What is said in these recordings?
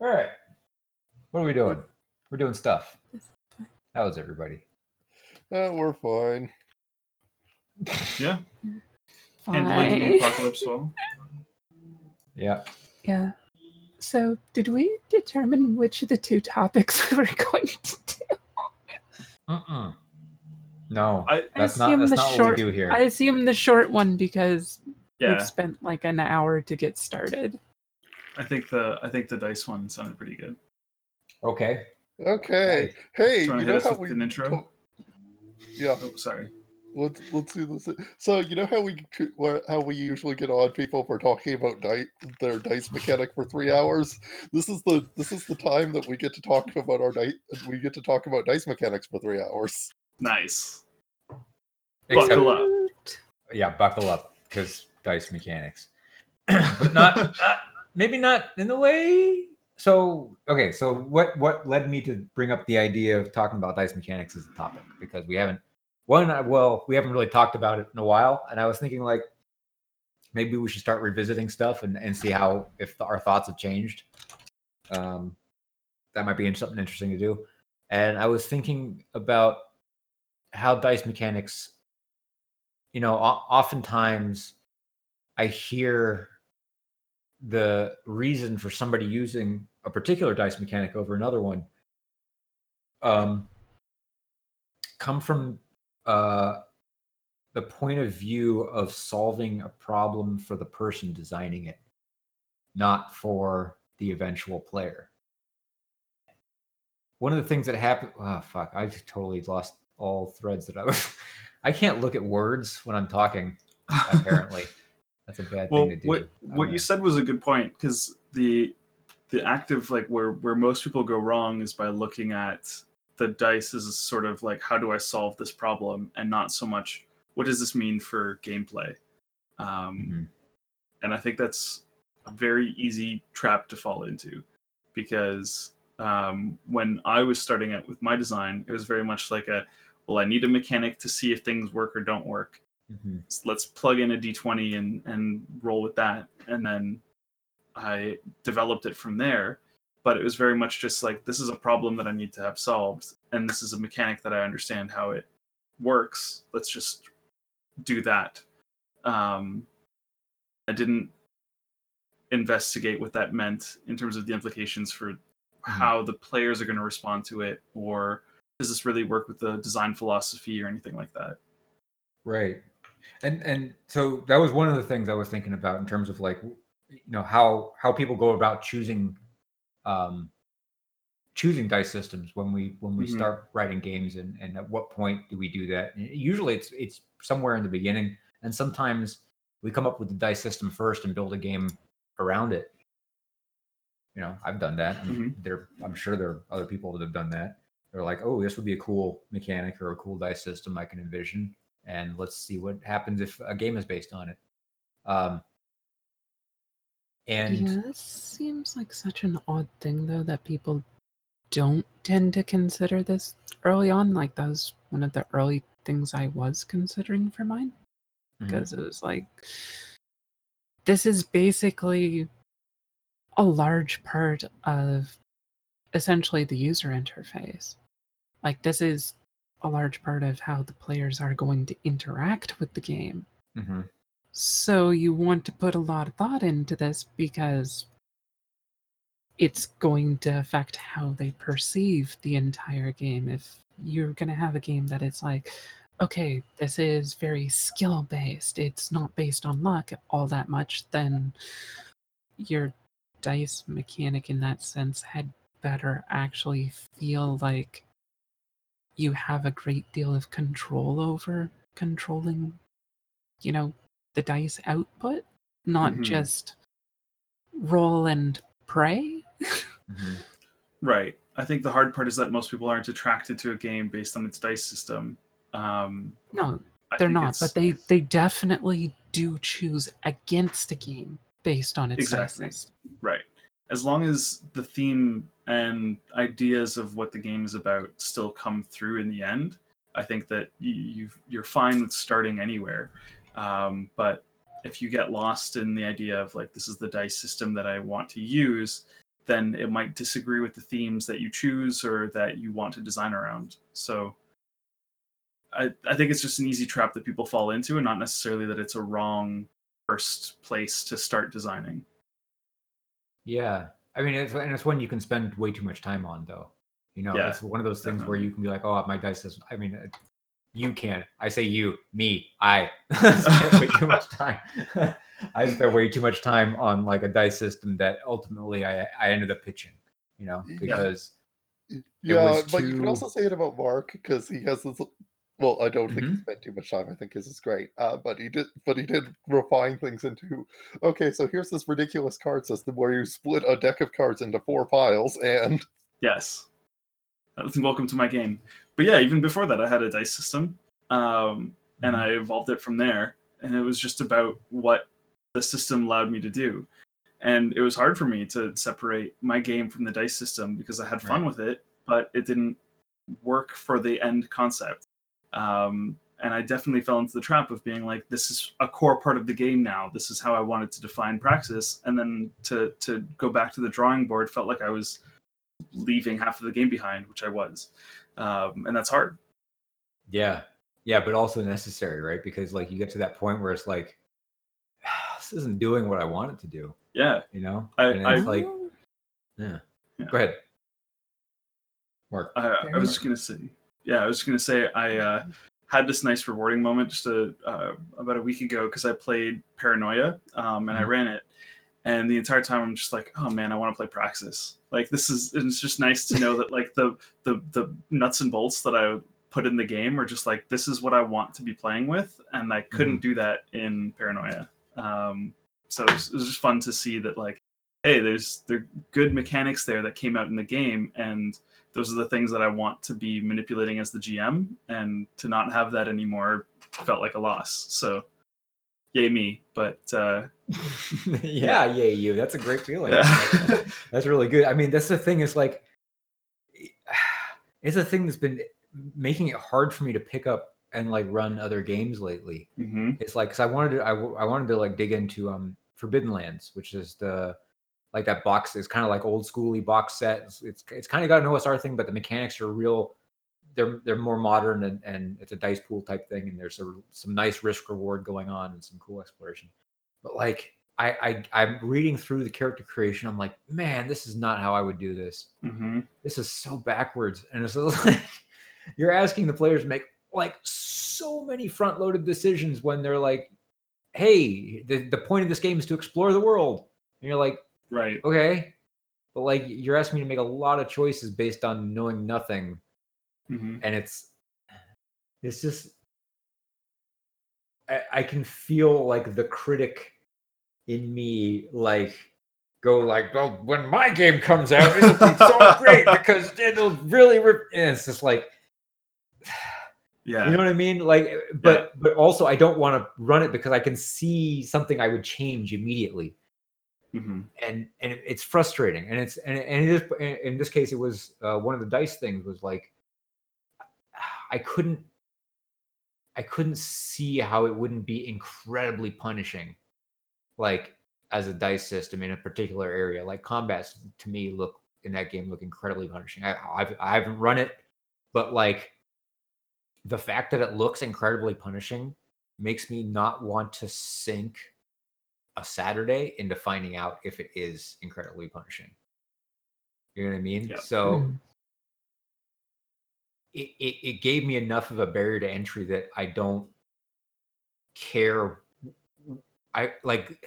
All right. What are we doing? We're doing stuff. How's everybody? Uh, we're fine. Yeah. Handling the Fine. apocalypse well. Yeah. Yeah. So, did we determine which of the two topics we were going to do? Mm-mm. No, I that's I not assume that's the not short- what we do here. I assume the short one because yeah. we've spent like an hour to get started. I think the I think the dice one sounded pretty good. Okay. Okay. Hey, Do you you know how with we an intro? to- Yeah, Oh, sorry. let's let's do this. So you know how we how we usually get on people for talking about dice their dice mechanic for three hours. This is the this is the time that we get to talk about our dice. We get to talk about dice mechanics for three hours. Nice. Except, Buckle up. yeah, buckle up because dice mechanics, but not, not maybe not in the way. So okay, so what what led me to bring up the idea of talking about dice mechanics as a topic because we haven't one well we haven't really talked about it in a while, and I was thinking like maybe we should start revisiting stuff and, and see how if our thoughts have changed. Um, that might be something interesting to do. And I was thinking about how dice mechanics you know, oftentimes I hear the reason for somebody using a particular dice mechanic over another one um, come from uh, the point of view of solving a problem for the person designing it, not for the eventual player. One of the things that happened, oh fuck, I just totally lost all threads that I was. I can't look at words when I'm talking. Apparently, that's a bad Well, thing to do. what what you said was a good point because the the active like where where most people go wrong is by looking at the dice as a sort of like how do I solve this problem and not so much what does this mean for gameplay. Um, Mhm. and I think that's a very easy trap to fall into because um, when I was starting out with my design, it was very much like a well, I need a mechanic to see if things work or don't work. Mhm. S- Let's plug in a d20 and and roll with that, and then I developed it from there. But it was very much just like this is a problem that I need to have solved, and this is a mechanic that I understand how it works. Let's just do that. Um, I didn't investigate what that meant in terms of the implications for how the players are going to respond to it, or does this really work with the design philosophy or anything like that? Right. And and so that was one of the things I was thinking about in terms of like you know how how people go about choosing um choosing dice systems when we when we Mhm. start writing games and and at what point do we do that? And usually it's it's somewhere in the beginning and sometimes we come up with the dice system first and build a game around it. You know, I've done that. Mean, there I'm sure there are other people that have done that. They're like, "Oh, this would be a cool mechanic or a cool dice system I can envision." And let's see what happens if a game is based on it. Um, and yeah, this seems like such an odd thing, though, that people don't tend to consider this early on. Like, that was one of the early things I was considering for mine. Because it was like, this is basically a large part of essentially the user interface. Like, this is a large part of how the players are going to interact with the game. Mhm. So you want to put a lot of thought into this because it's going to affect how they perceive the entire game. If you're going to have a game that it's like, okay, this is very skill based, it's not based on luck all that much, then your dice mechanic in that sense had better actually feel like you have a great deal of control over controlling, you know, the dice output, not Mhm. just roll and pray. Mhm. Right. I think the hard part is that most people aren't attracted to a game based on its dice system. Um, No, they're not, it's- but they they definitely do choose against a game based on its Exactly. dice system. right. As long as the theme and ideas of what the game is about still come through in the end, I think that you, you've, you're fine with starting anywhere. Um, but if you get lost in the idea of like this is the dice system that I want to use, then it might disagree with the themes that you choose or that you want to design around. So I, I think it's just an easy trap that people fall into and not necessarily that it's a wrong first place to start designing. Yeah, I mean, it's and it's one you can spend way too much time on, though. You know, Yeah, it's one of those things where you can be like, "Oh, my dice doesn't." I mean, you can. I say you, me, I spent way too much time. I spent way too much time on like a dice system that ultimately I I ended up pitching. You know, Yeah. because Yeah, was but you can also say it about Mark because he has this. Well, I don't think he Mhm. spent too much time. I think his is great, uh, but he did. But he did refine things into. Okay, so here's this ridiculous card system where you split a deck of cards into four piles, and Yes. Welcome to my game. But yeah, even before that, I had a dice system, um, and Mhm. I evolved it from there. And it was just about what the system allowed me to do. And it was hard for me to separate my game from the dice system because I had fun Right. with it, but it didn't work for the end concept. Um, and I definitely fell into the trap of being like, this is a core part of the game now. This is how I wanted to define praxis. And then to to go back to the drawing board felt like I was leaving half of the game behind, which I was. Um, and that's hard. yeah, yeah, but also necessary, right? Because like you get to that point where it's like, this isn't doing what I want it to do. Yeah. You know, I- and I- like, yeah. Yeah. Go ahead, Mark. I, I was just gonna say, yeah, I was just gonna say I uh, had this nice rewarding moment just a, uh, about a week ago because I played Paranoia um, and I Mhm. ran it, and the entire time I'm just like, oh man, I want to play Praxis. Like this is it's just nice to know that like the the the nuts and bolts that I put in the game are just like this is what I want to be playing with, and I couldn't do that in Paranoia. Um, so it was, it was just fun to see that like, hey, there's there good mechanics there that came out in the game, and those are the things that I want to be manipulating as the GM, and to not have that anymore felt like a loss. So, yay me! But uh, yeah, yeah, you. That's a great feeling. yeah. That's really good. I mean, that's the thing is like, it's a thing that's been making it hard for me to pick up and like run other games lately. hmm It's like, cause I wanted to, I wanted to like dig into um Forbidden Lands, which is the like that box. is kind of like old schooly box set. It's it's, it's kind of got an OSR thing, but the mechanics are real. They're they're more modern and, and it's a dice pool type thing, and there's a, some nice risk reward going on and some cool exploration. But like I, I I'm reading through the character creation. I'm like, man, this is not how I would do this. hmm This is so backwards, and it's like you're asking the players to make like so many front loaded decisions when they're like, hey, the, the point of this game is to explore the world. And you're like, Right. okay, but like you're asking me to make a lot of choices based on knowing nothing, hmm and it's it's just I, I can feel like the critic in me like go like well when my game comes out it'll be so great because it'll really rip and it's just like Yeah. you know what i mean? Like but but also i don't want to run it because i can see something i would change immediately hmm and and it's frustrating. And it's and, and in this case it was uh, one of the dice things was like i couldn't i couldn't see how it wouldn't be incredibly punishing like as a dice system in a particular area. Like combats to me look in that game look incredibly punishing. I, I've, I haven't run it but like the fact that it looks incredibly punishing makes me not want to sink a Saturday into finding out if it is incredibly punishing. You know what I mean? Yeah. So Mm. it, it, it gave me enough of a barrier to entry that I don't care. I like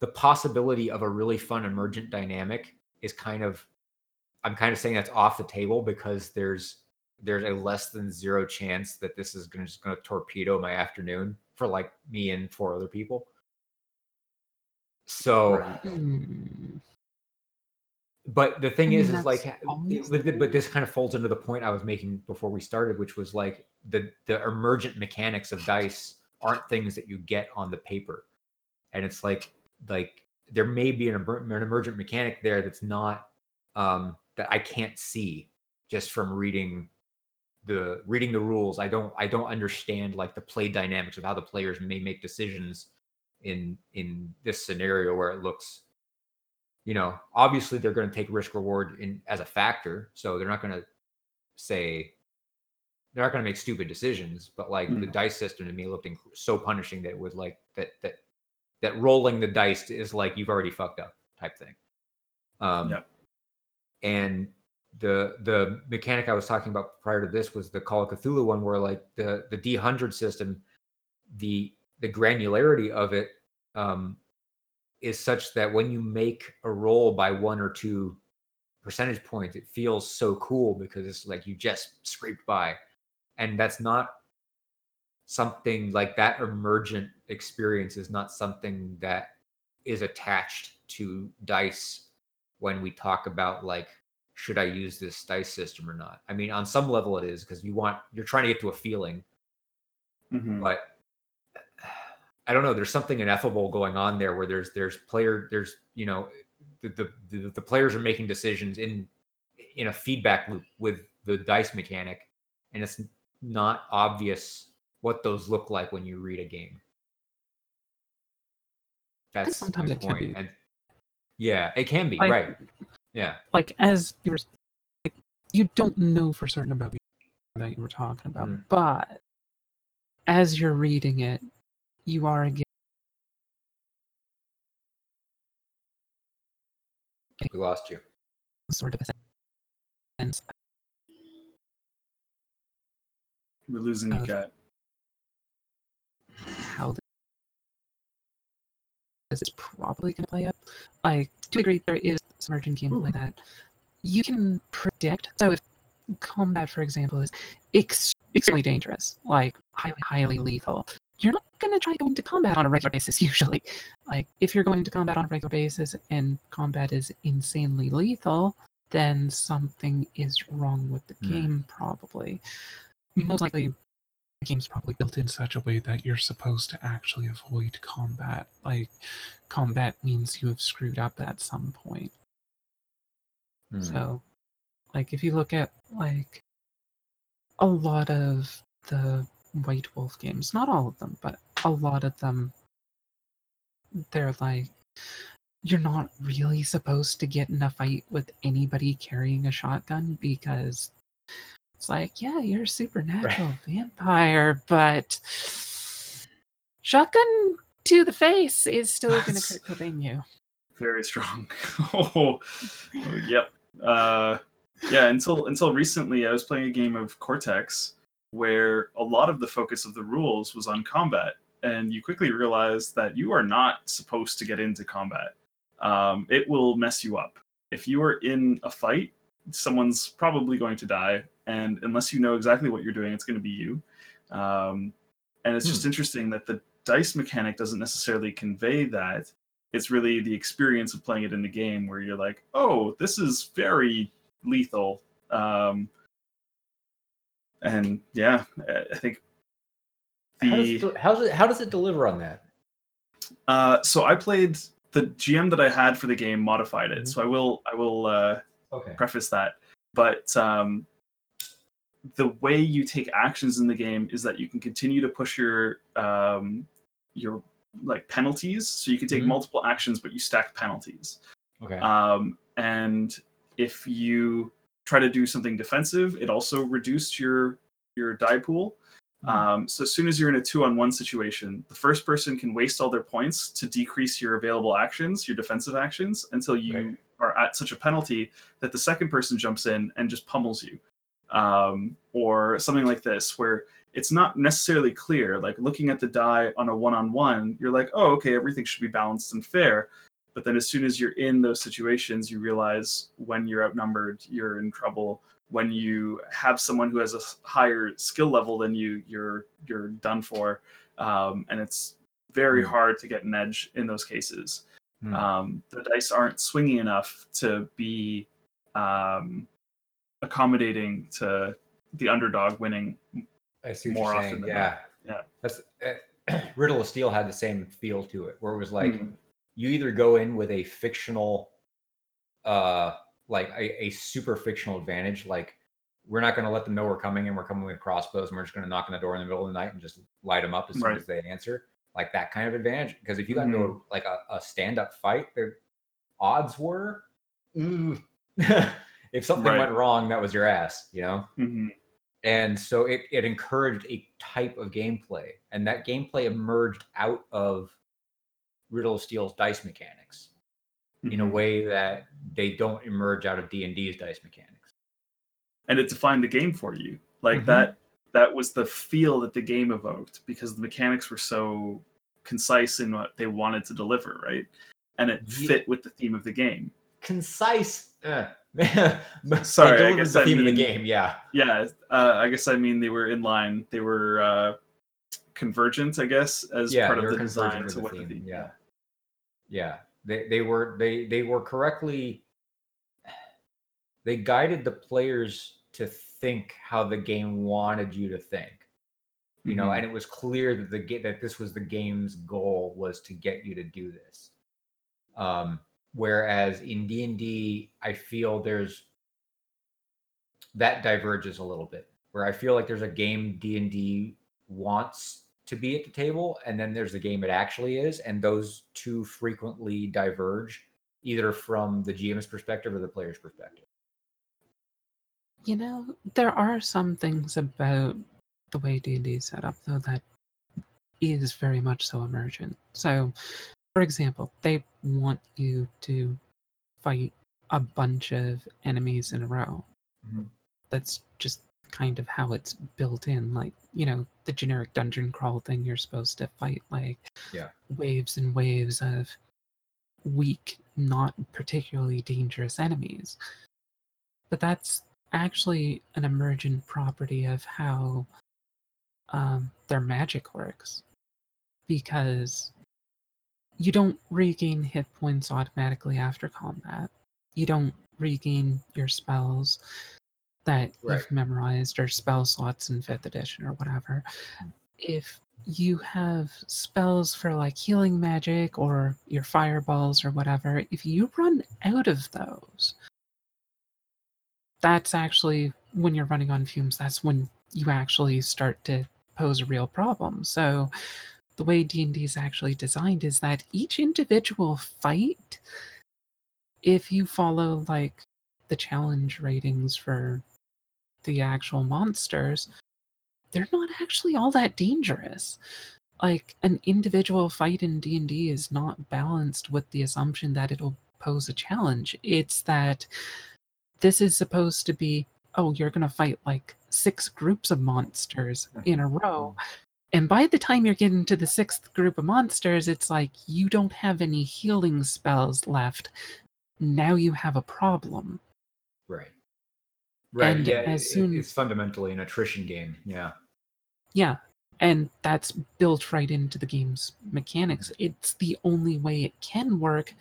the possibility of a really fun emergent dynamic is kind of I'm kind of saying that's off the table because there's there's a less than zero chance that this is gonna just gonna torpedo my afternoon for like me and four other people. So Right. Hmm. but the thing I mean, is is like ha- but, but this kind of folds into the point i was making before we started which was like the the emergent mechanics of dice aren't things that you get on the paper and it's like like there may be an, an emergent mechanic there that's not um that i can't see just from reading the reading the rules i don't i don't understand like the play dynamics of how the players may make decisions in in this scenario where it looks you know, obviously they're going to take risk reward in as a factor, so they're not going to say they're not going to make stupid decisions. But like the Mm. dice system to me looked inc- so punishing that it was like that that that rolling the dice is like you've already fucked up type thing. Um, Yep. And the the mechanic I was talking about prior to this was the Call of Cthulhu one, where like the the D hundred system, the the granularity of it um, is such that when you make a roll by one or two percentage points, it feels so cool because it's like you just scraped by, and that's not something like that emergent experience is not something that is attached to dice when we talk about like should I use this dice system or not? I mean, on some level it is because you want you're trying to get to a feeling, Mhm. but I don't know. There's something ineffable going on there where there's there's player there's you know the the, the, the players are making decisions in in a feedback loop with the dice mechanic, and it's not obvious what those look like when you read a game. That's sometimes my it can point. be. And yeah, it can be Like- right. Yeah. like as you're, like, you don't know for certain about that you were talking about Mm. but as you're reading it you are getting We lost you. sort of a sense We're losing you, Kat. how this is probably going to play up. Like, to a degree, there is some urgent gameplay like that. You can predict. So, if combat, for example, is ex- extremely dangerous, like highly, highly lethal, you're not going to try going to combat on a regular basis, usually. Like, if you're going to combat on a regular basis and combat is insanely lethal, then something is wrong with the Hmm. game, probably. Most likely, the game's probably built in such a way that you're supposed to actually avoid combat. Like, combat means you have screwed up at some point. Hmm. So, like, if you look at like a lot of the White Wolf games, not all of them, but a lot of them, they're like, you're not really supposed to get in a fight with anybody carrying a shotgun because it's like, yeah, you're a supernatural vampire, but shotgun to the face is still going to That's- critical you. Very strong. oh, yep. Uh, yeah. Until until recently, I was playing a game of Cortex where a lot of the focus of the rules was on combat, and you quickly realize that you are not supposed to get into combat. Um, it will mess you up if you are in a fight. Someone's probably going to die, and unless you know exactly what you're doing, it's going to be you. Um, and it's just interesting that the dice mechanic doesn't necessarily convey that it's really the experience of playing it in the game where you're like, oh, this is very lethal. Um, and yeah, I- think how, does the it, how's it, how does it deliver on that? uh, so I played the GM that I had for the game modified it. Mhm. So I will I will uh, Okay. preface that. But um, the way you take actions in the game is that you can continue to push your um, your like penalties. So you can take Mhm. multiple actions, but you stack penalties. Okay. Um, and if you try to do something defensive, it also reduced your your die pool. Hmm. Um, so as soon as you're in a two on one situation, the first person can waste all their points to decrease your available actions, your defensive actions, until you Right. are at such a penalty that the second person jumps in and just pummels you. Um, or something like this, where it's not necessarily clear. Like looking at the die on a one on one, you're like, oh, okay, everything should be balanced and fair. But then as soon as you're in those situations, you realize when you're outnumbered, you're in trouble. When you have someone who has a higher skill level than you, you're you're done for, um, and it's very Hmm. hard to get an edge in those cases. Hmm. Um, the dice aren't swinging enough to be um, accommodating to the underdog winning. I see more often than Yeah. not. Yeah. That's uh, Riddle of Steel had the same feel to it, where it was like Mhm. You either go in with a fictional, uh, like a, a super fictional advantage, like we're not going to let them know we're coming and we're coming with crossbows and we're just going to knock on the door in the middle of the night and just light them up as soon Right. as they answer, like that kind of advantage. Because if you got into a, like a, a stand up fight, they're odds were, ooh, if something Right. went wrong, that was your ass, you know? Mhm. And so it, it encouraged a type of gameplay. And that gameplay emerged out of Riddle of Steel's dice mechanics in a Mhm. way that they don't emerge out of D&D's dice mechanics. and it defined the game for you like Mhm. that that was the feel that the game evoked because the mechanics were so concise in what they wanted to deliver right and it Ye- fit with the theme of the game Concise. Uh, Sorry, I guess the I theme of the game. Yeah. yeah uh, i guess i mean they were in line they were uh convergent i guess as yeah, part of the design to the what the theme, yeah. Yeah. They they were they they were correctly they guided the players to think how the game wanted you to think. You know, Mhm. and it was clear that the that this was the game's goal was to get you to do this. Um whereas in D&D I feel there's that diverges a little bit where I feel like there's a game D&D wants to be at the table and then there's the game it actually is and those two frequently diverge either from the GM's perspective or the player's perspective. You know, there are some things about the way D&D is set up, though, that is very much so emergent. So, for example, they want you to fight a bunch of enemies in a row. Mhm. That's kind of how it's built in. Like, you know, the generic dungeon crawl thing, you're supposed to fight like Yeah. waves and waves of weak, not particularly dangerous enemies. But that's actually an emergent property of how um, their magic works. Because you don't regain hit points automatically after combat. You don't regain your spells that Right. you've memorized or spell slots in fifth edition or whatever. Mm. If you have spells for like healing magic or your fireballs or whatever, if you run out of those, that's actually when you're running on fumes, that's when you actually start to pose a real problem. So the way D&D is actually designed is that each individual fight if you follow like the challenge ratings for the actual monsters, they're not actually all that dangerous. Like an individual fight in D&D is not balanced with the assumption that it'll pose a challenge. It's that this is supposed to be oh, you're going to fight like six groups of monsters in a mm-hmm. row. Mm-hmm. And by the time you're getting to the sixth group of monsters, it's like you don't have any healing spells left. Now you have a problem. Right. Right. And yeah. soon- it's fundamentally an attrition game. Yeah. Yeah. And that's built right into the game's mechanics. It's the only way it can work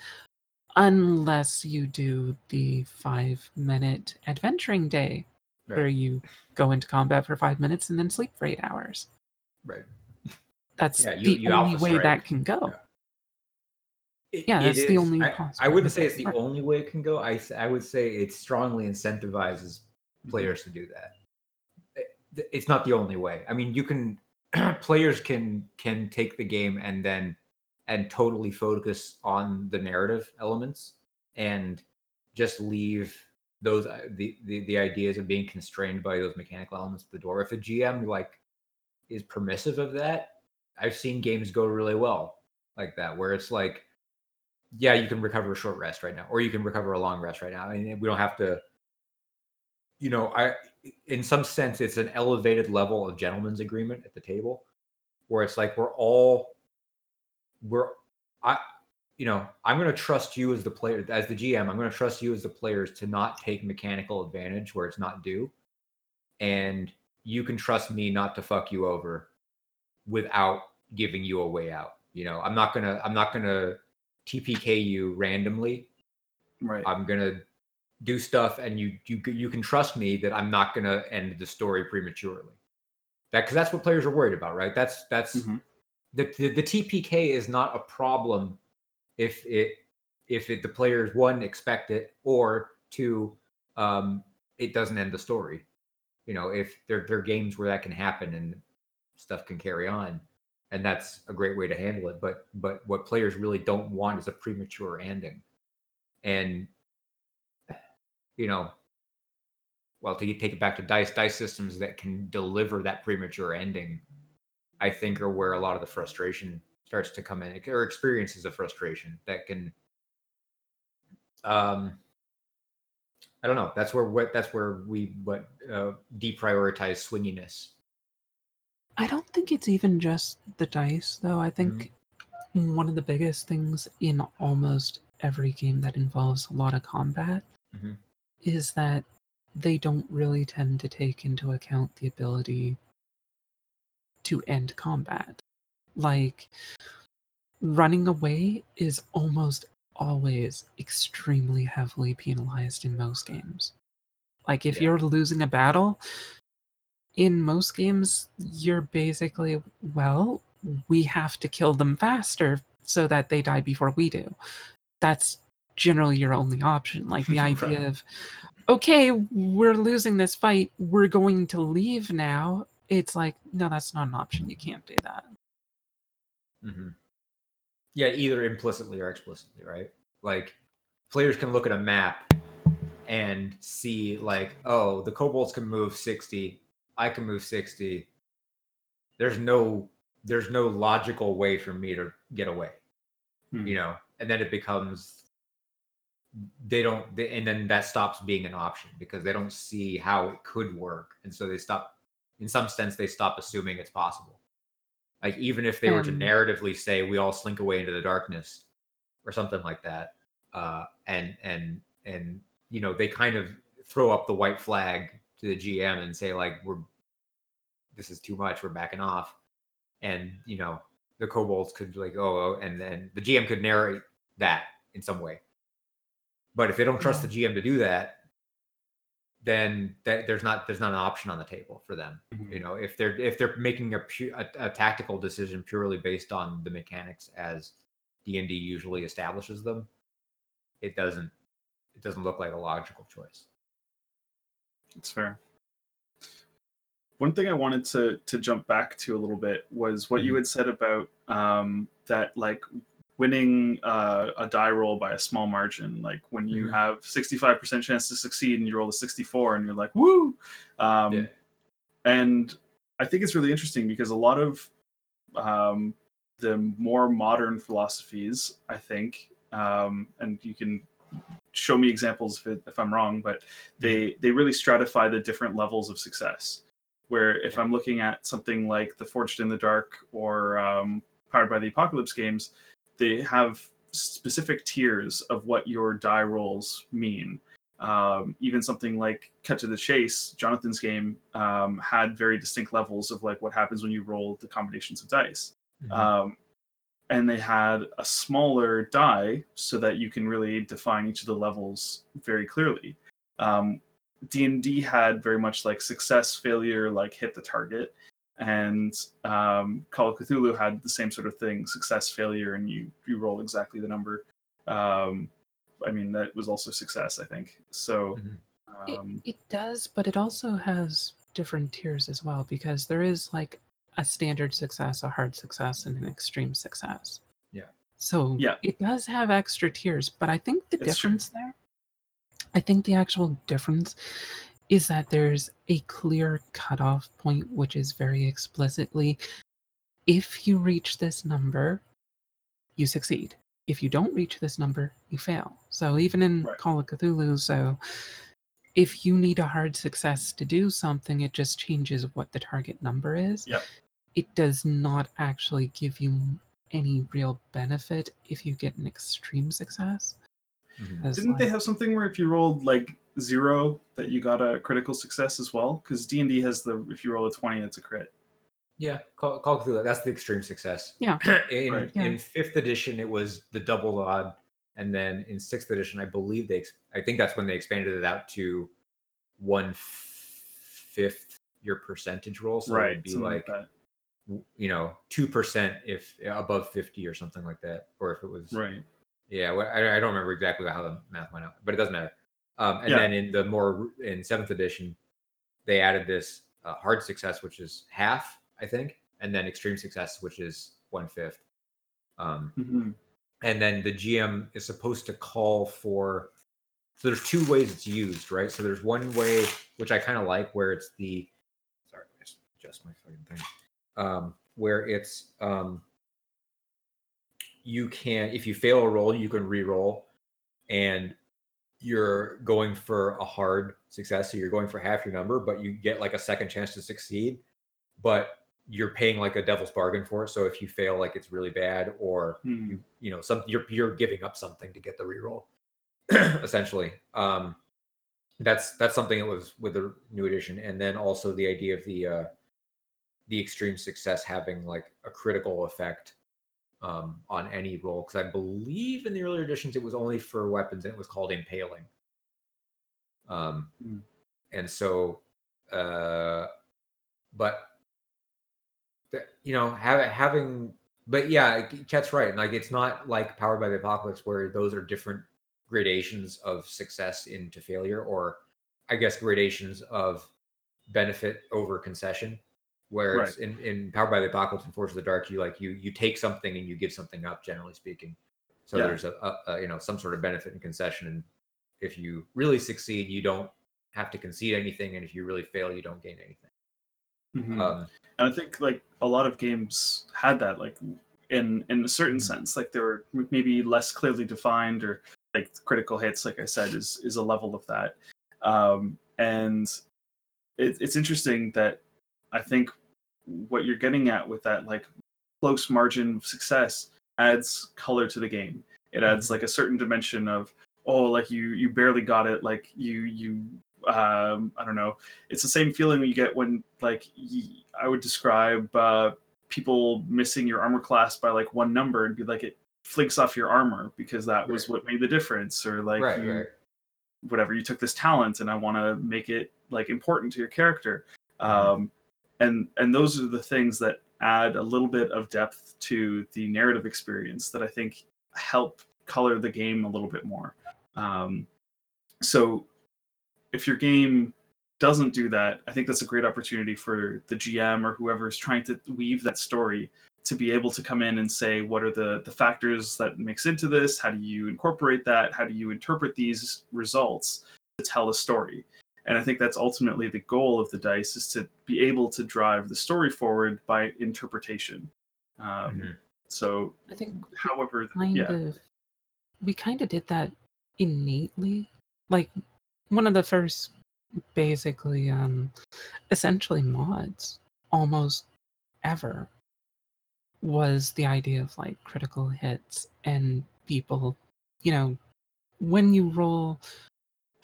unless you do the five minute adventuring day Right. where you go into combat for five minutes and then sleep for eight hours. Right. That's Yeah, you- the you only way that can go. Yeah. Yeah, it the is- only I, I wouldn't say it's the only way it can go. I I would say it strongly incentivizes players to do that. It's not the only way. I mean, you can players can can take the game and then and totally focus on the narrative elements and just leave those uh, the, the the ideas of being constrained by those mechanical elements at the door. If a GM like is permissive of that, I've seen games go really well like that, where it's like, yeah, you can recover a short rest right now, or you can recover a long rest right now. I mean, we don't have to, you know, I in some sense it's an elevated level of gentleman's agreement at the table, where it's like we're all we're I you know, I'm going to trust you as the player, as the GM. I'm going to trust you as the players to not take mechanical advantage where it's not due, and you can trust me not to fuck you over without giving you a way out. You know, I'm not gonna, I'm not gonna TPK you randomly. Right. I'm gonna do stuff, and you, you, you can trust me that I'm not gonna end the story prematurely. That because that's what players are worried about, right? That's that's Mhm. the, the the TPK is not a problem if it if it the players one expect it or two um it doesn't end the story you know if there, there are games where that can happen and stuff can carry on and that's a great way to handle it but but what players really don't want is a premature ending and you know, well, to take it back to dice, dice systems that can deliver that premature ending, I think, are where a lot of the frustration starts to come in, or experiences of frustration that can. Um, I don't know. That's where what that's where we what uh, deprioritize swinginess. I don't think it's even just the dice, though. I think one of the biggest things in almost every game that involves a lot of combat Mhm. Is that they don't really tend to take into account the ability to end combat. Like, running away is almost always extremely heavily penalized in most games. Like, if Yeah. you're losing a battle, in most games, you're basically, well, we have to kill them faster so that they die before we do. That's generally your only option. Like the Right. idea of, okay, we're losing this fight, we're going to leave now. It's like, no, that's not an option. You can't do that. hmm Yeah, either implicitly or explicitly, right? Like players can look at a map and see like, oh, the kobolds can move 60, I can move 60. There's no there's no logical way for me to get away. Hmm. You know, and then it becomes they don't they, and then that stops being an option because they don't see how it could work. And so they stop in some sense they stop assuming it's possible. Like even if they were to Um, narratively say we all slink away into the darkness or something like that uh and and and you know they kind of throw up the white flag to the gm and say like we're this is too much we're backing off. And you know the kobolds could like oh, oh and then the gm could narrate that in some way but if they don't trust the gm to do that then that, there's not there's not an option on the table for them Mhm. you know if they're if they're making a, pu- a, a tactical decision purely based on the mechanics as d&d usually establishes them it doesn't it doesn't look like a logical choice It's fair. One thing I wanted to to jump back to a little bit was what you Mhm. had said about um, that like winning uh, a die roll by a small margin, like when you Mhm. have sixty five percent chance to succeed and you roll a sixty four and you're like woo, um, Yeah. and I think it's really interesting because a lot of um, the more modern philosophies, I think, um, and you can show me examples if, it, if I'm wrong, but they they really stratify the different levels of success. Where if Yeah. I'm looking at something like the Forged in the Dark or um, Powered by the Apocalypse games, they have specific tiers of what your die rolls mean. Um, even something like Cut to the Chase, Jonathan's game, um, had very distinct levels of like what happens when you roll the combinations of dice um, and they had a smaller die so that you can really define each of the levels very clearly. Um, D&D had very much like success, failure, like hit the target, and um, Call of Cthulhu had the same sort of thing: success, failure, and you you roll exactly the number. Um, I mean, that was also success, I think. So. Mhm. It, Um, it does, but it also has different tiers as well because there is like a standard success, a hard success, and an extreme success. Yeah. So Yeah. it does have extra tiers, but I think the It's true. difference there, I think the actual difference is that there's a clear cutoff point, which is very explicitly if you reach this number, you succeed. If you don't reach this number, you fail. So even in Right. Call of Cthulhu, so if you need a hard success to do something, it just changes what the target number is. Yep. It does not actually give you any real benefit if you get an extreme success. Mhm. Didn't they have something where if you rolled like zero, that you got a critical success as well? Because D and D has the if you roll a twenty, it's a crit. Yeah, Call, Call Cthulhu. That's the extreme success. Yeah. in Right. Yeah. in fifth edition, it was the double odd, and then in sixth edition, I believe they. I think that's when they expanded it out to one fifth your percentage roll. So it'd be something like that. you know two percent if above fifty or something like that, or if it was Right. yeah, well, I, I don't remember exactly how the math went out, but it doesn't matter. Um, and Yeah. then in the more in seventh edition, they added this uh, hard success, which is half, I think, and then extreme success, which is one fifth. Um, hmm and then the GM is supposed to call for. So there's two ways it's used, right? So there's one way which I kind of like, where it's the. Sorry, I just adjust my fucking thing. Um, where it's um. You can, if you fail a roll, you can re-roll, and you're going for a hard success. So you're going for half your number, but you get like a second chance to succeed. But you're paying like a devil's bargain for it. So if you fail, like it's really bad, or Hmm. you you know some you're you're giving up something to get the reroll, essentially. Um, that's that's something that was with the new edition, and then also the idea of the uh, the extreme success having like a critical effect um, on any roll. Because I believe in the earlier editions it was only for weapons, and it was called impaling. Um, Hmm. and so, uh, but you know, have, having, but yeah, Chet's right. Like, it's not like Powered by the Apocalypse where those are different gradations of success into failure, or I guess gradations of benefit over concession. Where it's in, in Powered by the Apocalypse and Forged in the Dark, you like you you take something and you give something up, generally speaking. So Yeah. there's a, a, a you know some sort of benefit and concession, and if you really succeed, you don't have to concede anything, and if you really fail, you don't gain anything. Mhm. Um, and I think like a lot of games had that, like in in a certain Mhm. sense, like they were maybe less clearly defined, or like critical hits, like I said, is is a level of that. Um, and it, it's interesting that I think what you're getting at with that like close margin of success adds color to the game. It adds like a certain dimension of oh, like you you barely got it, like you you um I don't know. It's the same feeling you get when like y- I would describe uh, people missing your armor class by like one number and be like it flinks off your armor because that was Right. what made the difference, or like right, you, right. whatever you took this talent and i want to make it like important to your character um and and those are the things that add a little bit of depth to the narrative experience that i think help color the game a little bit more. Um so if your game doesn't do that i think that's a great opportunity for the gm or whoever is trying to weave that story to be able to come in and say what are the the factors that mix into this? How do you incorporate that? How do you interpret these results to tell a story and i think that's ultimately the goal of the dice is to be able to drive the story forward by interpretation. Um, Mhm. so I think however kind yeah. of we kind of did that innately. Like one of the first basically um essentially mods almost ever was the idea of like critical hits and people you know when you roll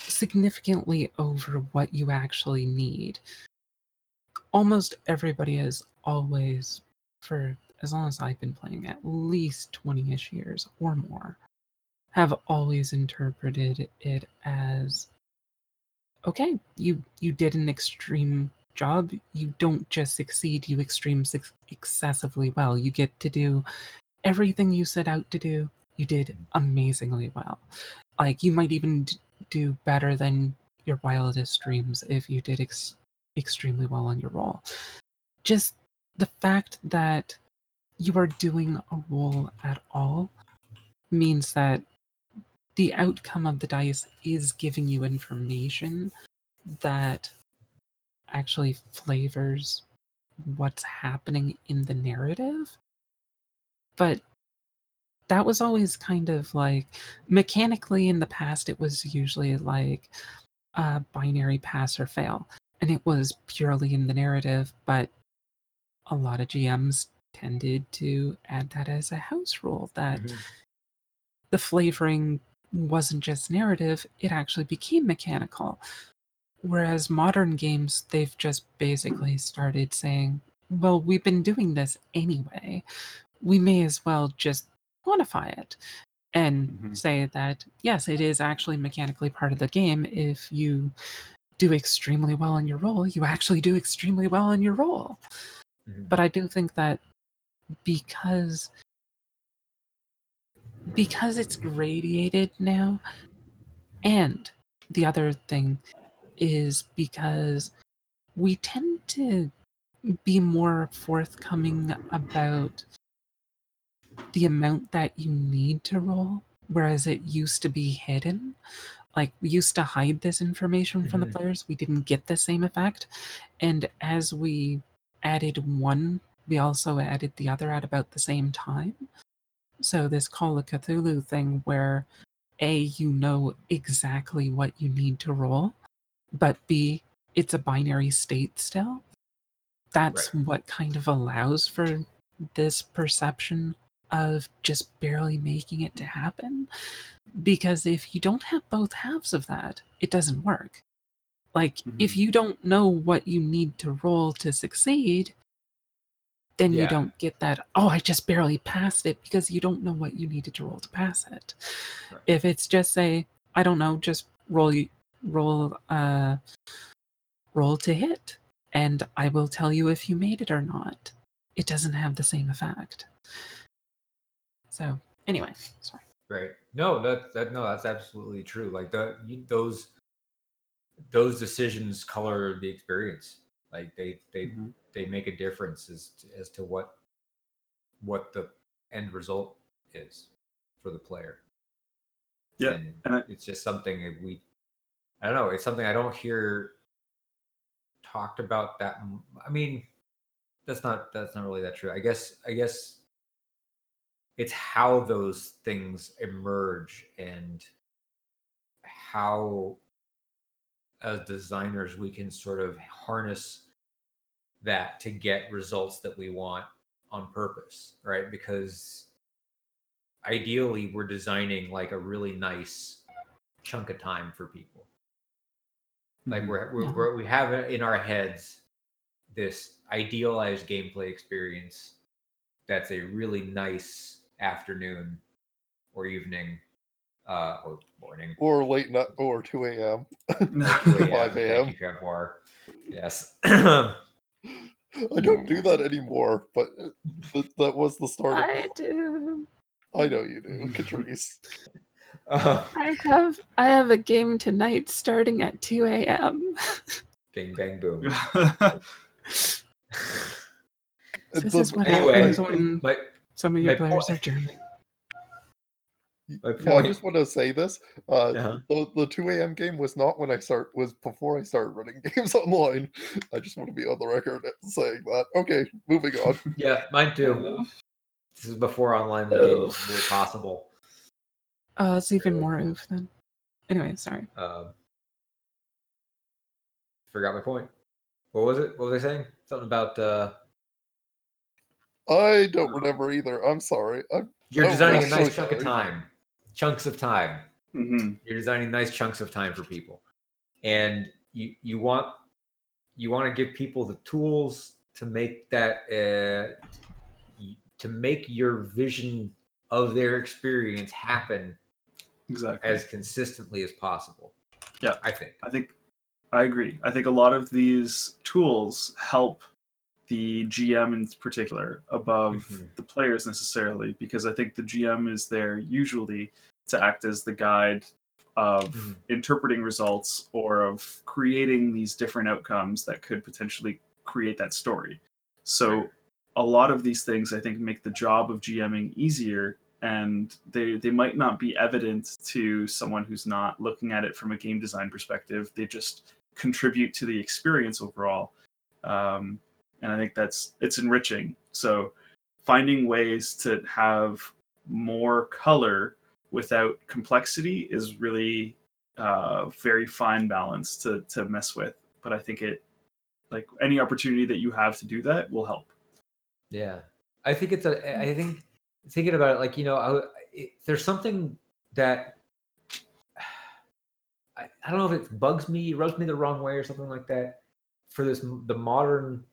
significantly over what you actually need almost everybody has always for as long as I've been playing, at least 20 ish years or more, have always interpreted it as okay, you you did an extreme job. You don't just succeed, you extreme suc excessively well. You get to do everything you set out to do. You did amazingly well. Like you might even do better than your wildest dreams if you did ex- extremely well on your roll. Just the fact that you are doing a roll at all means that the outcome of the dice is giving you information that actually flavors what's happening in the narrative. But that was always kind of like mechanically in the past, it was usually like a binary pass or fail. And it was purely in the narrative, but a lot of GMs tended to add that as a house rule that Mhm. the flavoring wasn't just narrative, it actually became mechanical. Whereas modern games, they've just basically started saying, well, we've been doing this anyway. We may as well just quantify it and Mhm. say that, yes, it is actually mechanically part of the game. If you do extremely well in your role, you actually do extremely well in your roll. Mhm. But I do think that because because it's gradiated now and the other thing is because we tend to be more forthcoming about the amount that you need to roll, whereas it used to be hidden. Like we used to hide this information from Mhm. the players. We didn't get the same effect. And as we added one, we also added the other at about the same time. So this Call of Cthulhu thing where A, you know exactly what you need to roll, but B, it's a binary state still. That's what kind of allows for this perception of just barely making it to happen. Because if you don't have both halves of that, it doesn't work. Like, if Mhm. you don't know what you need to roll to succeed, then you don't get that, oh, I just barely passed it because you don't know what you needed to roll to pass it. Right. If it's just say, I don't know, just roll roll uh roll to hit and I will tell you if you made it or not. It doesn't have the same effect. So anyway, sorry. Right. No, that that no, that's absolutely true. Like the you, those those decisions color the experience. Like they they Mhm. they make a difference as to, as to what what the end result is for the player. Yeah, And, and I- it's just something that we I don't know, it's something I don't hear talked about that I mean that's not that's not really that true. I guess I guess it's how those things emerge and how as designers we can sort of harness that to get results that we want on purpose right? Because ideally we're designing like a really nice chunk of time for people. Like Mhm. we're, we're, we're we have in our heads this idealized gameplay experience that's a really nice afternoon or evening uh or morning or late night or 2 a.m. 2 5 a.m.. you, Yes. I don't do that anymore, but uh, th- that was the start. Of, I do. I know you do, Catrice. uh, I have I have a game tonight starting at 2 a.m. bing bang boom. It This is what Anyway, happens when my some of your my players point- are German. my Yeah, I just want to say this. Uh, Uh-huh. the, the 2 a.m. game was not when I start was before I started running games online. I just want to be on the record saying that. Okay, moving on. Yeah, mine too. This is before online games were possible. Uh, it's even more oof then. Anyway, sorry. Um, forgot my point. What was it? What was I saying? Something about uh, I don't remember either. I'm sorry. I'm, you're Oh, designing a I'm so nice chunk of time, chunks of time. Mhm. you're designing nice chunks of time for people and you you want you want to give people the tools to make that uh, to make your vision of their experience happen Exactly. as consistently as possible Yeah. i think I think I agree. I think a lot of these tools help the GM in particular above Mhm. the players necessarily because I think the GM is there usually to act as the guide of Mhm. interpreting results or of creating these different outcomes that could potentially create that story. So a lot of these things I think make the job of GMing easier and they they might not be evident to someone who's not looking at it from a game design perspective. They just contribute to the experience overall. Um, and I think that's it's enriching. So finding ways to have more color without complexity is really uh, very fine balance to to mess with. But I think it like any opportunity that you have to do that will help. yeah i think it's a i think thinking about it like you know I, it, there's something that I, I don't know if it bugs me rubs me the wrong way or something like that for this the modern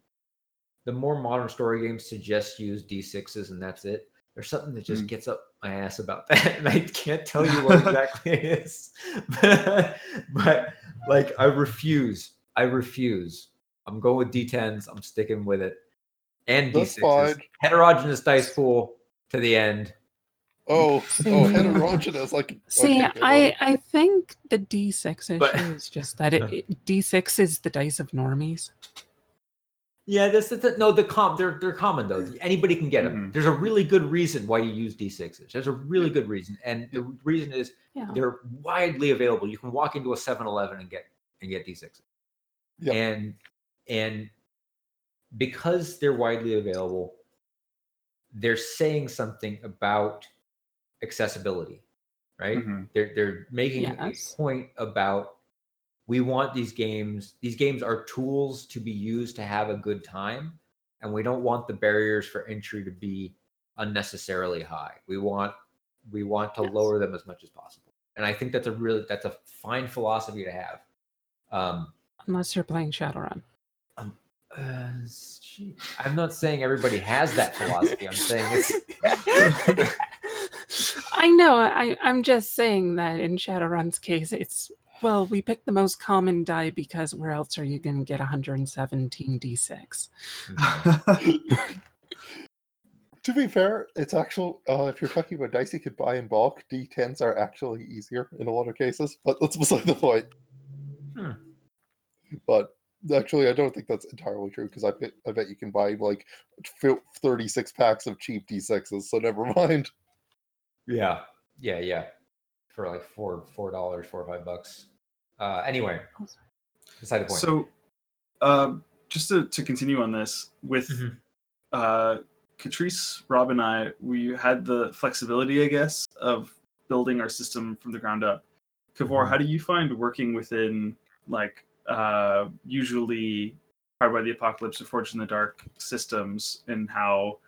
the more modern story games suggest use d6s and that's it there's something that just Mm. gets up my ass about that and i can't tell you what exactly it is but like i refuse i refuse i'm going with d10s i'm sticking with it and d6s heterogeneous dice pool to the end Oh, See- oh, heterogeneous. Like See, okay, I on. I think the D6 issue But- is just that it, it- D6 is the dice of normies. Yeah, this is the, no the com they're they're common though. Anybody can get them. Mhm. There's a really good reason why you use D6s. There's a really good reason, and the reason is Yeah. they're widely available. You can walk into a 7-Eleven and get and get D6s. Yep. And and because they're widely available, they're saying something about accessibility, right? Mhm. They're they're making Yes. a point about we want these games. These games are tools to be used to have a good time, and we don't want the barriers for entry to be unnecessarily high. We want we want to Yes. lower them as much as possible, and I think that's a really that's a fine philosophy to have. Um, Unless you're playing Shadowrun. uh, I'm not saying everybody has that philosophy. I'm saying it's I know. I, I'm just saying that in Shadowrun's case, it's well, we picked the most common die because where else are you going to get 117 d6? To be fair, it's actual. Uh, if you're talking about dice you could buy in bulk, D10s are actually easier in a lot of cases. But that's beside the point. Hmm. But actually, I don't think that's entirely true because I bet I bet you can buy like 36 packs of cheap D6s. So never mind. Yeah, yeah, yeah. For like four four dollars, four or five bucks. Uh anyway, beside the point. So, um, just to, to continue on this, with Mhm. uh, Catrice, Rob, and I, we had the flexibility, I guess, of building our system from the ground up. Kavor, Mhm. how do you find working within like uh, usually Powered by the Apocalypse or Forged in the Dark systems, and how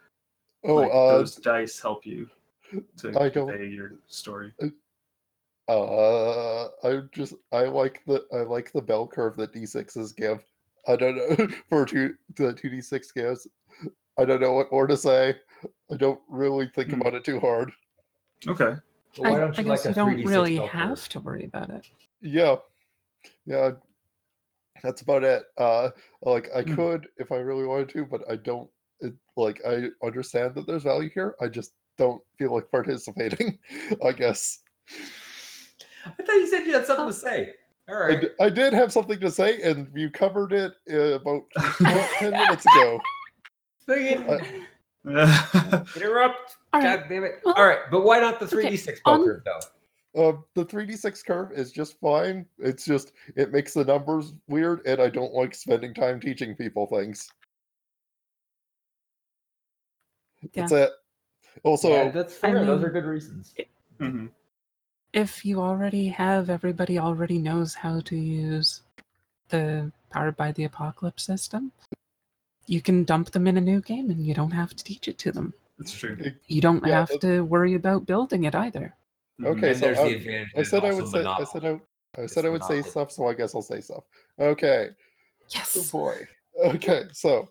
Oh, like, uh, those dice help you to I convey your story? Uh, I just I like the I like the bell curve that D6s give. I don't know for two the two D6 gives. I don't know what more to say. I don't really think Hmm. about it too hard. Okay. But why I, don't I guess like a you don't 3D6 really bell curve? have to worry about it. Yeah, yeah, that's about it. Uh, like I Hmm. could if I really wanted to, but I don't. It, like I understand that there's value here. I just don't feel like participating. I guess I thought you said you had something Oh. to say. All right. I, right. did have something to say, and you covered it uh, about ten minutes ago. Friggin' Uh, interrupt. All right. God damn it. All right, but why not the 3D6 bell on- curve though? Uh, the 3d6 curve is just fine. It's just it makes the numbers weird, and I don't like spending time teaching people things. That's it. Also, yeah, that's I fair. Those are good reasons. hmm If you already have, everybody already knows how to use the Powered by the Apocalypse system. You can dump them in a new game and you don't have to teach it to them. It's true. You don't Yeah, have that- to worry about building it either. Mhm. Okay, and so there's I- the. I said I would also say I said I, I It's I would say stuff, so I guess I'll say stuff. Okay. Oh Yes. boy. Okay, so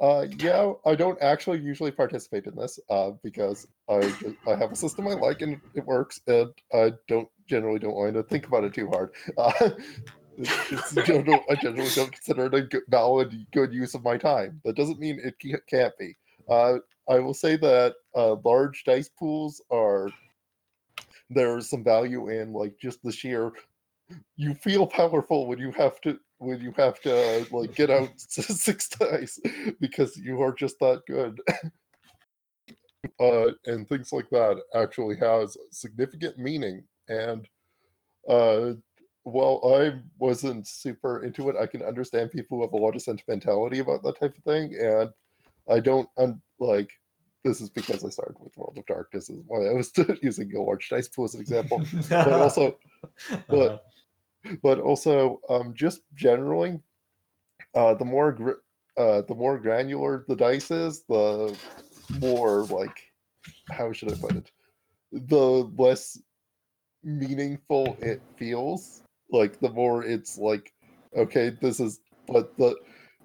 uh yeah, I don't actually usually participate in this uh because I ju- I have a system I like and it works and I don't generally don't want to think about it too hard. Uh, it's, it's general, I generally don't consider it a good, valid good use of my time. That doesn't mean it can't be. Uh, I will say that uh, large dice pools are there's some value in like just the sheer you feel powerful when you have to when you have to like get out six dice because you are just that good. Uh and things like that actually has significant meaning. And uh while i wasn't super into it i can understand people who have a lot of sentimentality about that type of thing. And i don't un- like this is because i started with world of darkness is why i was using a large dice pool as an example. But also but but also um, just generally, uh, the more gr- uh, the more granular the dice is, the more like how should I put it? The less meaningful it feels. Like the more it's like, okay, this is but the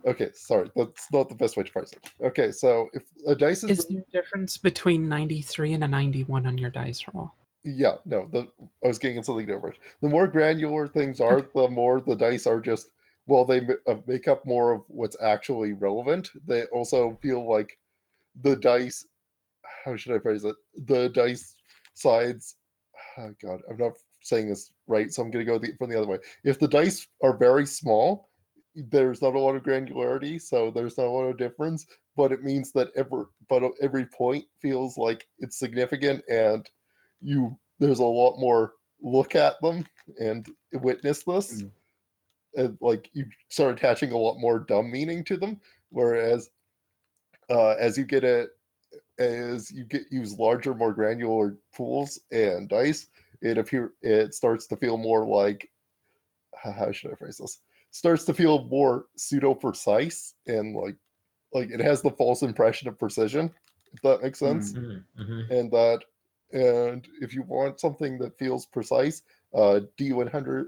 okay, sorry, that's not the best way to price it. Okay, so if a dice is, Is there a difference between 93 and a 91 on your dice roll? Yeah, no, the I was getting something different. The more granular things are, the more the dice are just well, they uh, make up more of what's actually relevant. They also feel like the dice. How should I phrase it? The dice sides. Oh God, I'm not saying this right, so I'm going to go the, from the other way. If the dice are very small, there's not a lot of granularity, so there's not a lot of difference. But it means that every but every point feels like it's significant, and you there's a lot more look at them and witness this. Mm. And like you start attaching a lot more dumb meaning to them, whereas uh, as you get it as you get use larger, more granular pools and dice, it appear it starts to feel more like how should I phrase this? Starts to feel more pseudo precise and like like it has the false impression of precision, if that makes sense. Mhm, mhm. And that and if you want something that feels precise, uh D100s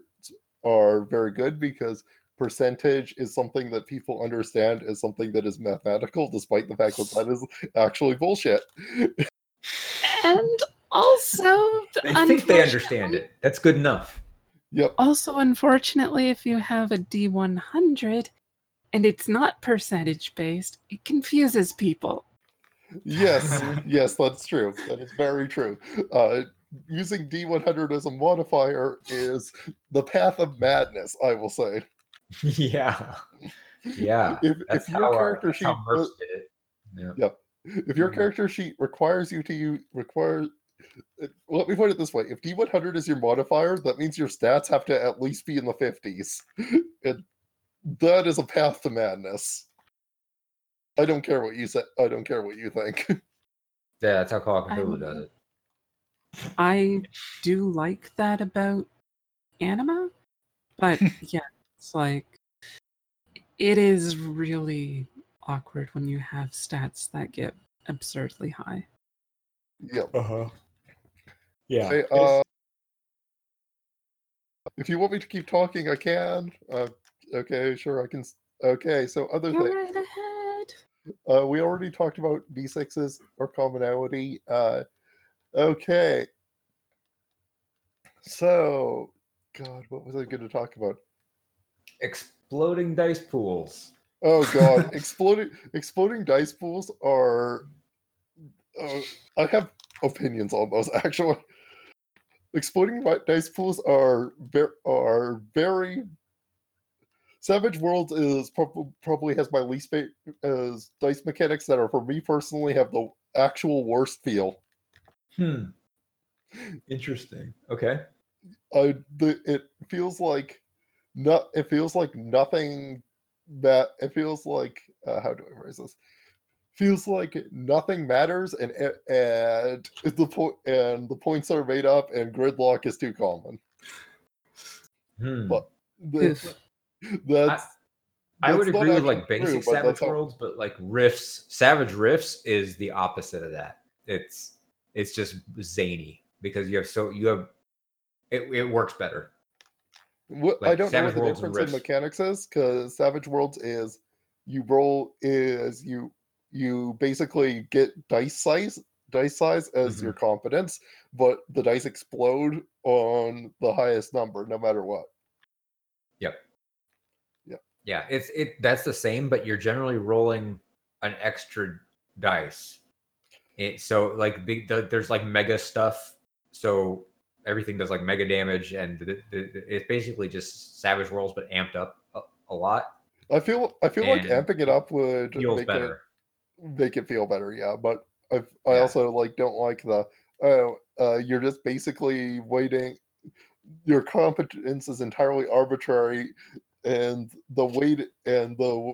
are very good because percentage is something that people understand as something that is mathematical, despite the fact that that is actually bullshit. And also, I think they understand it. That's good enough. Yep. Also, unfortunately, if you have a D100 and it's not percentage based, it confuses people. Yes, yes, that's true. That is very true. Uh, using D100 as a modifier is the path of madness, I will say. yeah. Yeah. If, if your character sheet did it. Yeah. if your Mhm. character sheet requires you to use require uh, let me put it this way if d100 is your modifier that means your stats have to at least be in the 50s and that is a path to madness i don't care what you say i don't care what you think Yeah, that's how Call of I Cthulhu does it. I do like that about anima, but yeah, it's like it is really awkward when you have stats that get absurdly high. yep Uh-huh. Yeah. Hey, uh, if you want me to keep talking i can uh, okay sure i can okay so other Go thing right ahead. Uh, we already talked about D6s or commonality. Uh, okay. So, God, what was I going to talk about? Exploding dice pools. Oh God, exploding exploding dice pools are. Uh, I have opinions on those actually. Exploding dice pools are are very. Savage Worlds is prob- probably has my least favorite as dice mechanics that are for me personally have the actual worst feel. Hmm. Interesting. Okay. uh, the it feels like not it feels like nothing that it feels like uh, how do I phrase this? Feels like nothing matters and and the point and the points are made up and gridlock is too common. Hmm. But the- Oof. that's I would that's not agree with like basic true, Savage Worlds, but like Rifts, Savage Rifts is the opposite of that. It's it's just zany because you have so you have it, it works better. What I don't know what the difference in mechanics is because Savage Worlds is you roll is you you basically get dice size dice size as Mm-hmm. your confidence, but the dice explode on the highest number no matter what. Yeah, it's it that's the same, but you're generally rolling an extra dice. It, so like the, the, there's like mega stuff. So everything does like mega damage, and the, it's basically just Savage Worlds, but amped up a, a lot. I feel I feel like amping it up would make better. it make it feel better, yeah. But I I Yeah. also like don't like the oh uh, you're just basically waiting. Your competence is entirely arbitrary, and the weight and the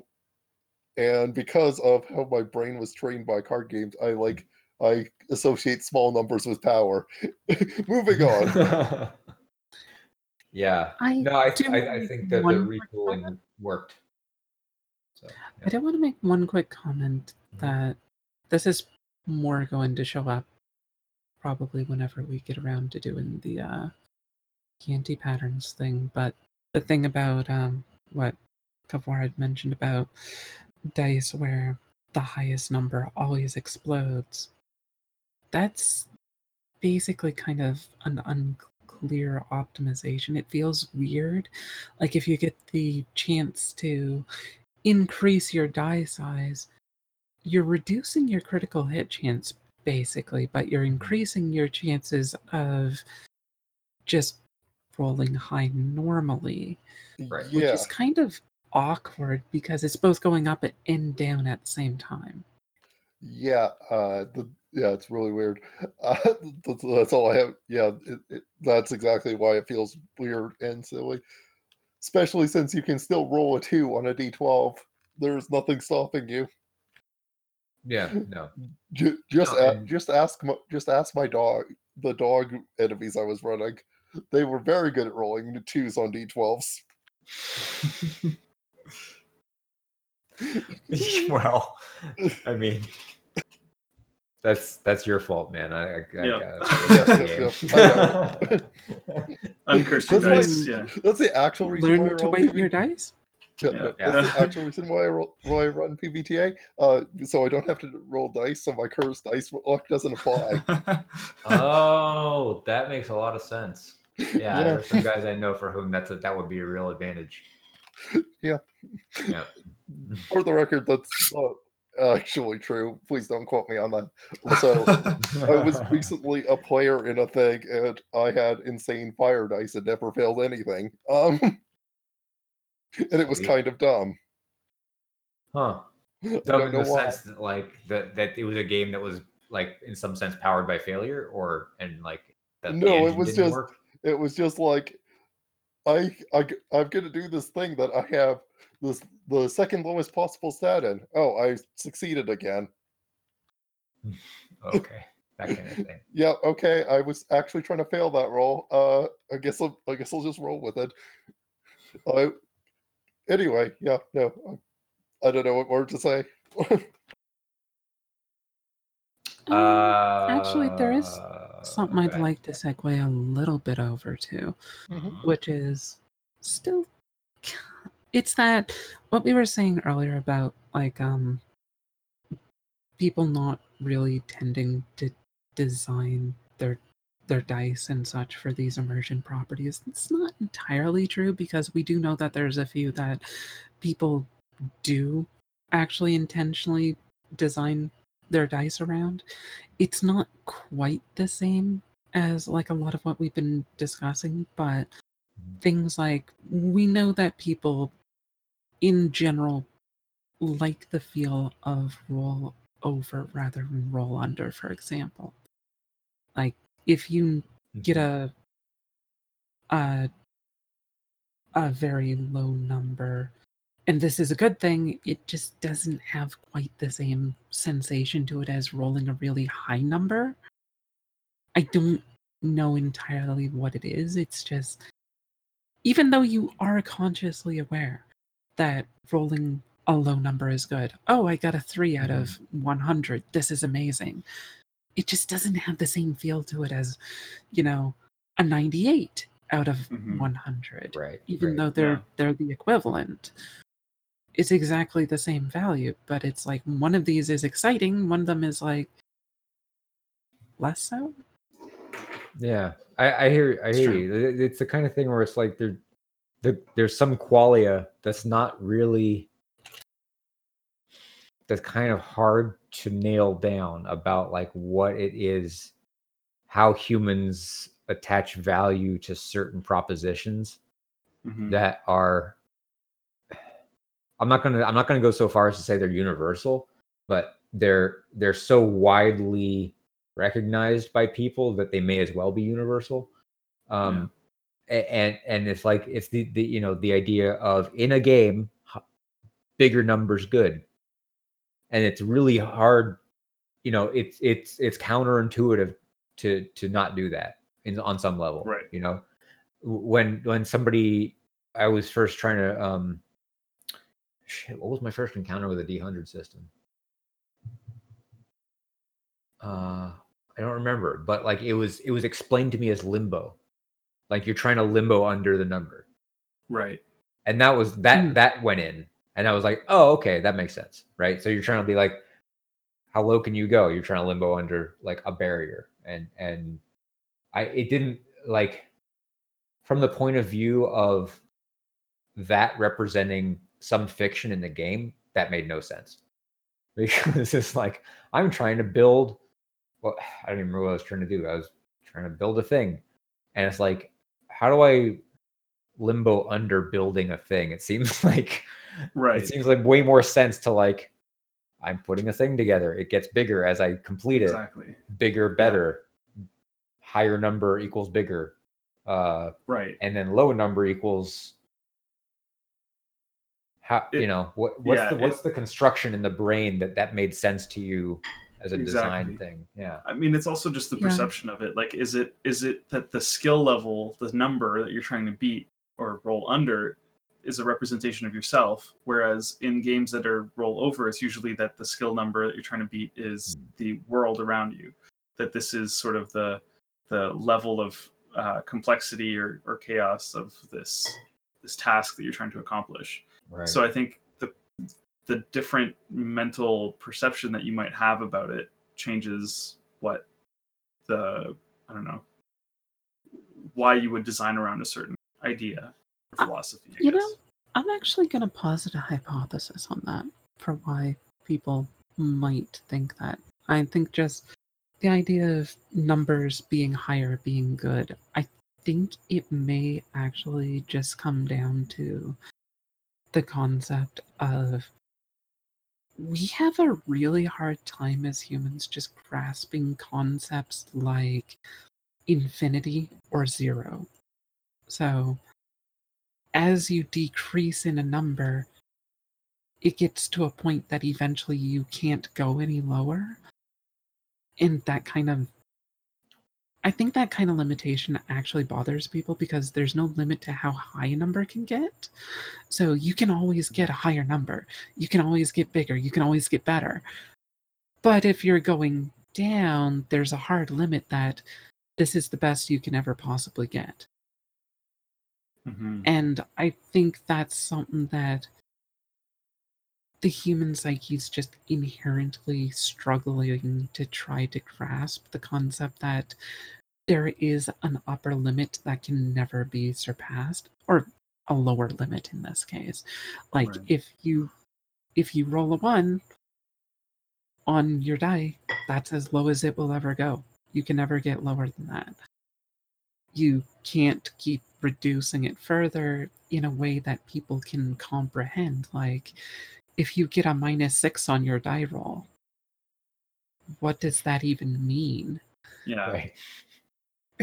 and because of how my brain was trained by card games, I like I associate small numbers with power. Moving on. yeah. I No, I, do I, I think that the retooling worked. So, I did want to make one quick comment Mhm. that this is more going to show up probably whenever we get around to doing the uh anti patterns thing. But the thing about um what Kavar had mentioned about dice where the highest number always explodes. That's basically kind of an unclear optimization. It feels weird. Like if you get the chance to increase your die size, you're reducing your critical hit chance basically, but you're increasing your chances of just rolling high normally, Right. which Yeah. is kind of awkward because it's both going up and down at the same time. Yeah, uh, the, yeah, it's really weird. Uh, that's, that's all I have. Yeah, it, it, that's exactly why it feels weird and silly, especially since you can still roll a two on a d12. There's nothing stopping you. Yeah, no. Ju- Just No, a- just ask my, just ask my dog. The dog enemies I was running, they were very good at rolling the twos on d12s. well, I mean, that's that's your fault, man. I, I, I Yeah. gotta- Yes, yes, yes, Uncursed your That's dice. why- Yeah. That's the actual reason why Learn to roll weight your dice. Yeah, Yeah. no, Yeah. That's the actual reason why I, roll, why I run PBTA. Uh, so I don't have to roll dice, so my cursed dice luck doesn't apply. oh, that makes a lot of sense. Yeah, Yeah. some guys I know for whom that's a, that would be a real advantage. Yeah. Yeah. For the record, that's not actually true. Please don't quote me on that. Also, I was recently a player in a thing, and I had insane fire dice and never failed anything. Um, and it was kind of dumb. huh. Dumb in the why. sense that like that that it was a game that was like in some sense powered by failure, or and like that No, it was just- work? It was just like, I I I'm gonna do this thing that I have this the second lowest possible stat in. Oh, I succeeded again. okay, that kind of thing. Yeah, okay. I was actually trying to fail that roll. Uh, I guess I'll, I guess I'll just roll with it. I, anyway, yeah, no, I, I don't know what more to say. Um, actually, there is Uh, something I'd like to segue a little bit over to, which is still it's that what we were saying earlier about like um people not really tending to design their their dice and such for these immersion properties. It's not entirely true because we do know that there's a few that people do actually intentionally design their dice around. It's not quite the same as like a lot of what we've been discussing, but mm-hmm. things like we know that people in general like the feel of roll over rather than roll under, for example. Like if you get mm-hmm. a a a very low number and this is a good thing it just doesn't have quite the same sensation to it as rolling a really high number i don't know entirely what it is it's just even though you are consciously aware that rolling a low number is good oh i got a 3 out of 100 this is amazing it just doesn't have the same feel to it as you know a 98 out of Mhm. 100 right even right. though they're Yeah. they're the equivalent it's exactly the same value but it's like one of these is exciting one of them is like less so Yeah, I, I hear, I It's hear true. you. It's the kind of thing where it's like there, there, there's some qualia that's not really, that's kind of hard to nail down about like what it is, how humans attach value to certain propositions Mhm. that are. I'm not gonna, I'm not gonna go so far as to say they're universal, but they're they're so widely recognized by people that they may as well be universal. Um a- and and it's like it's the, the you know the idea of in a game bigger numbers good. And it's really hard you know it's it's it's counterintuitive to to not do that in on some level Right. you know? When when somebody i was first trying to um shit what was my first encounter with a d100 system? Uh i don't remember but like it was it was explained to me as limbo. Like you're trying to limbo under the number. Right. and that was that Hmm. that went in. And i was like oh okay that makes sense right? So you're trying to be like how low can you go? You're trying to limbo under like a barrier. And and i it didn't like from the point of view of that representing some fiction in the game that made no sense because it's like i'm trying to build well i don't even remember what i was trying to do i was trying to build a thing and it's like how do i limbo under building a thing it seems like right. It seems like way more sense to like, I'm putting a thing together. It gets bigger as I complete it. exactly. Bigger, better. Higher number equals bigger. Uh, Right. and then low number equals how you know what what's yeah, the what's the construction in the brain that that made sense to you as a design thing yeah I mean, it's also just the Yeah. perception of it. Like, is it is it that the skill level, the number that you're trying to beat or roll under, is a representation of yourself? Whereas in games that are roll over, it's usually that the skill number that you're trying to beat is Hmm. the world around you. That this is sort of the the level of uh, complexity or, or chaos of this this task that you're trying to accomplish. Right So I think the the different mental perception that you might have about it changes what the I don't know why you would design around a certain idea or philosophy. I you guess. know, I'm actually going to posit a hypothesis on that for why people might think that. I think just the idea of numbers being higher being good, I think it may actually just come down to the concept of we have a really hard time as humans just grasping concepts like infinity or zero. So, as you decrease in a number, it gets to a point that eventually you can't go any lower. And that kind of, I think that kind of limitation actually bothers people because there's no limit to how high a number can get. So you can always get a higher number, you can always get bigger, you can always get better. But if you're going down, there's a hard limit that this is the best you can ever possibly get. Mhm. And I think that's something that the human psyche is just inherently struggling to try to grasp the concept that there is an upper limit that can never be surpassed, or a lower limit in this case. Like Right. if you if you roll a one on your die, that's as low as it will ever go. You can never get lower than that you can't keep reducing it further in a way that people can comprehend. Like, if you get a minus six on your die roll, what does that even mean? Yeah. right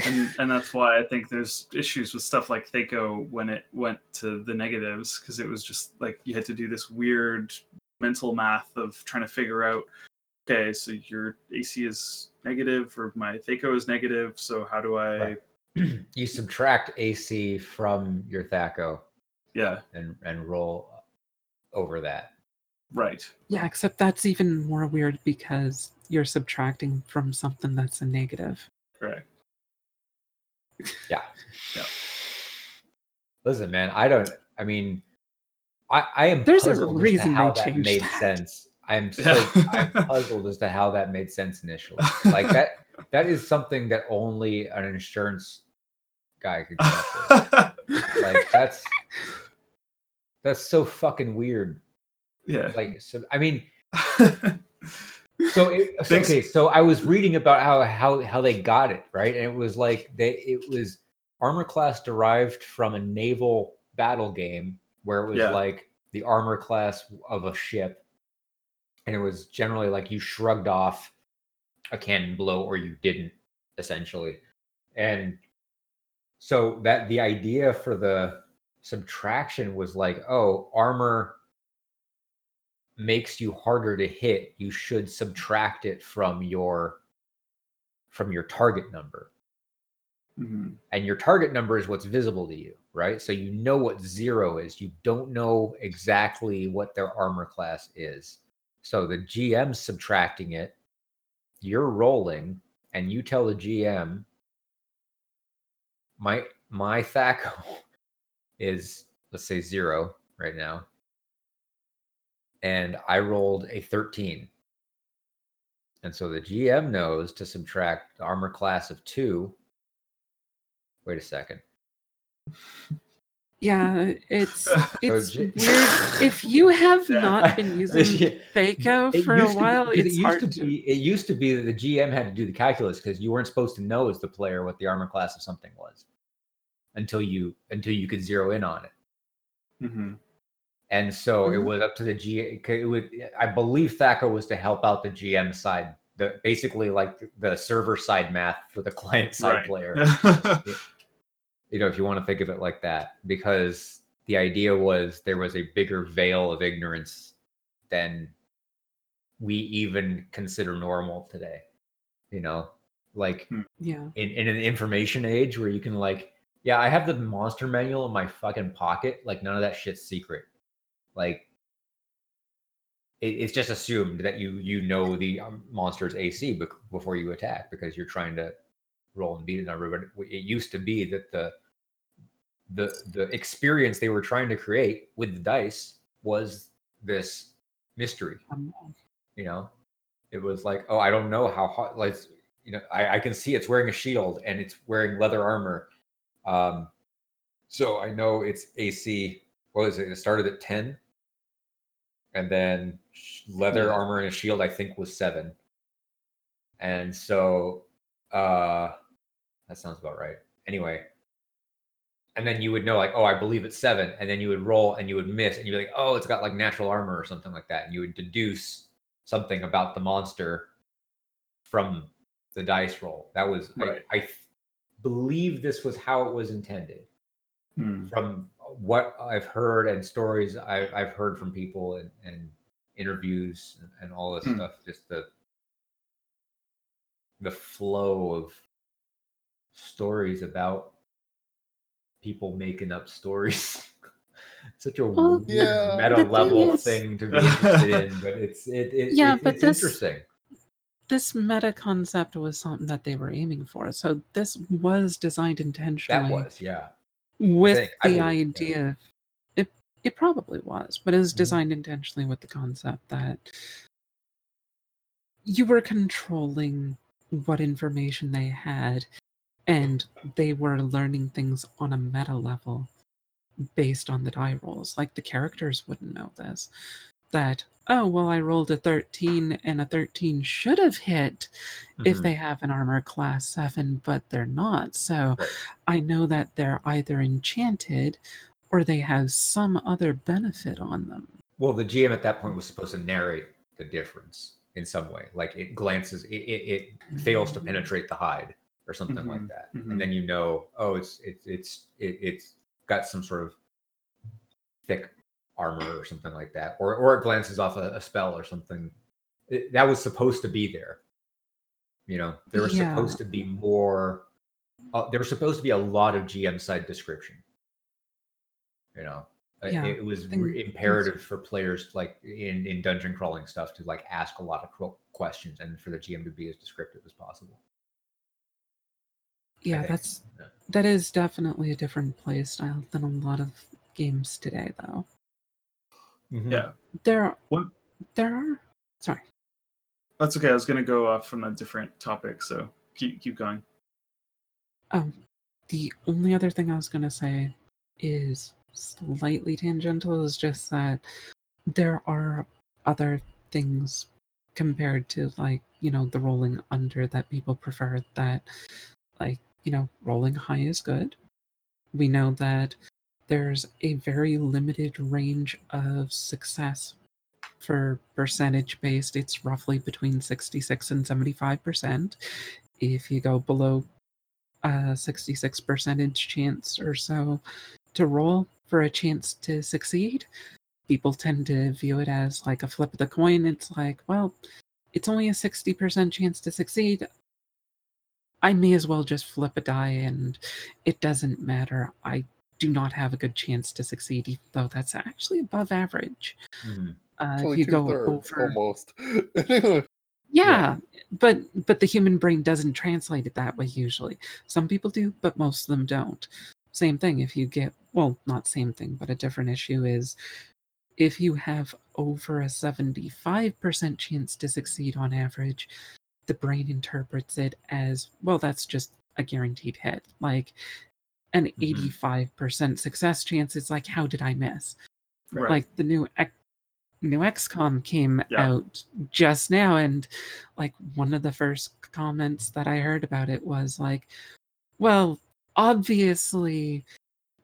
and and that's why I think there's issues with stuff like Thaco when it went to the negatives because it was just like you had to do this weird mental math of trying to figure out okay so your AC is negative or my Thaco is negative so how do I Right. you subtract ac from your thaco yeah and and roll over that right Yeah, except that's even more weird because you're subtracting from something that's a negative. correct yeah Yeah. listen man i don't i mean i i am There's a puzzled as reason how that made that. sense i'm so Yeah. i'm puzzled as to how that made sense initially like that that is something that only an insurance guy could come up with. like that's that's so fucking weird yeah. Like so i mean so, it, so okay so i was reading about how how how they got it right? And it was like they it was armor class derived from a naval battle game where it was Yeah. like the armor class of a ship. And it was generally like you shrugged off a cannon blow or you didn't essentially. And so that the idea for the subtraction was like oh armor makes you harder to hit you should subtract it from your from your target number. Mhm. and your target number is what's visible to you right? So you know what zero is. You don't know exactly what their armor class is. So the gm's subtracting it you're rolling and you tell the gm my my thaco is let's say zero right now and i rolled a 13 and so the gm knows to subtract the armor class of two wait a second Yeah, it's it's weird. If you have not been using Thaco It for a used to be- while, it's it used hard to to. be it used to be that the GM had to do the calculus because you weren't supposed to know as the player what the armor class of something was until you until you could zero in on it. Mhm. And so it Mhm. was up to the G. It would, I believe, THACO was to help out the GM side, the basically like the server side math for the client side Right. player. you know, if you want to think of it like that, because the idea was there was a bigger veil of ignorance than we even consider normal today. You know, like Yeah. in, in an information age where you can like, yeah, I have the monster manual in my fucking pocket. Like none of that shit's secret. Like it, it's just assumed that you you know the um, monster's AC bec- before you attack because you're trying to roll and beat it number. But it used to be that the the the experience they were trying to create with the dice was this mystery. Um, you know? It was like oh i don't know how hot like you know I, I can see it's wearing a shield and it's wearing leather armor. Um so i know it's ac what was it? It started at 10 and then leather Yeah. armor and a shield i think was 7 and so uh that sounds about right. Anyway. And then you would know like oh i believe it's seven. And then you would roll and you would miss and you'd be like oh it's got like natural armor or something like that. And you would deduce something about the monster from the dice roll. That was Right. I, I believe this was how it was intended. Hmm. from what i've heard and stories I, i've heard from people and, and interviews and, and all this Hmm. stuff just the the flow of stories about people making up stories such a Well, weird Yeah. meta the thing level is- thing to be interested in but it's it, it Yeah, it- but it's this- interesting this meta concept was something that they were aiming for. So this was designed intentionally. that was yeah with thing, the idea. It it probably was but it was Mhm. designed intentionally with the concept that you were controlling what information they had and they were learning things on a meta level based on the die rolls. Like the characters wouldn't know this that oh well i rolled a 13 and a 13 should have hit if Mhm. they have an armor class 7 but they're not so i know that they're either enchanted or they have some other benefit on them Well, the GM at that point was supposed to narrate the difference in some way. Like it glances, it, it, it fails to penetrate the hide or something like Mhm, that, mhm. and then you know, oh, it's it's it's it, it's got some sort of thick armor or something like that, or or it glances off a, a spell or something. It, that was supposed to be there. You know, there was Yeah. supposed to be more. Uh, there was supposed to be a lot of GM side description. You know, Yeah, it was thing- re- imperative for players like in in dungeon crawling stuff to like ask a lot of questions and for the GM to be as descriptive as possible. Yeah that's Yeah. that is definitely a different play style than a lot of games today though Yeah. there are. What- there are sorry That's okay. I was gonna go off from a different topic, so keep keep going. Um, the only other thing I was going to say is slightly tangential is just that there are other things compared to like, you know, the rolling under that people prefer that like, you know, rolling high is good. We know that there's a very limited range of success for percentage based. It's roughly between 66 and 75%. If you go below a 66 percentage chance or so to roll for a chance to succeed people tend to view it as like a flip of the coin it's like well it's only a 60% chance to succeed i may as well just flip a die and it doesn't matter i do not have a good chance to succeed even though that's actually above average Mhm. uh, It's if you go over almost. anyway, yeah, but but the human brain doesn't translate it that way usually. Some people do, but most of them don't. Same thing if you get well, not same thing, but a different issue is if you have over a 75% chance to succeed on average, the brain interprets it as well that's just a guaranteed hit. Like an Mhm. 85% success chance it's like how did I miss? Right. like the new X, new XCOM came Yeah. out just now, and like one of the first comments that I heard about it was like, "Well, obviously,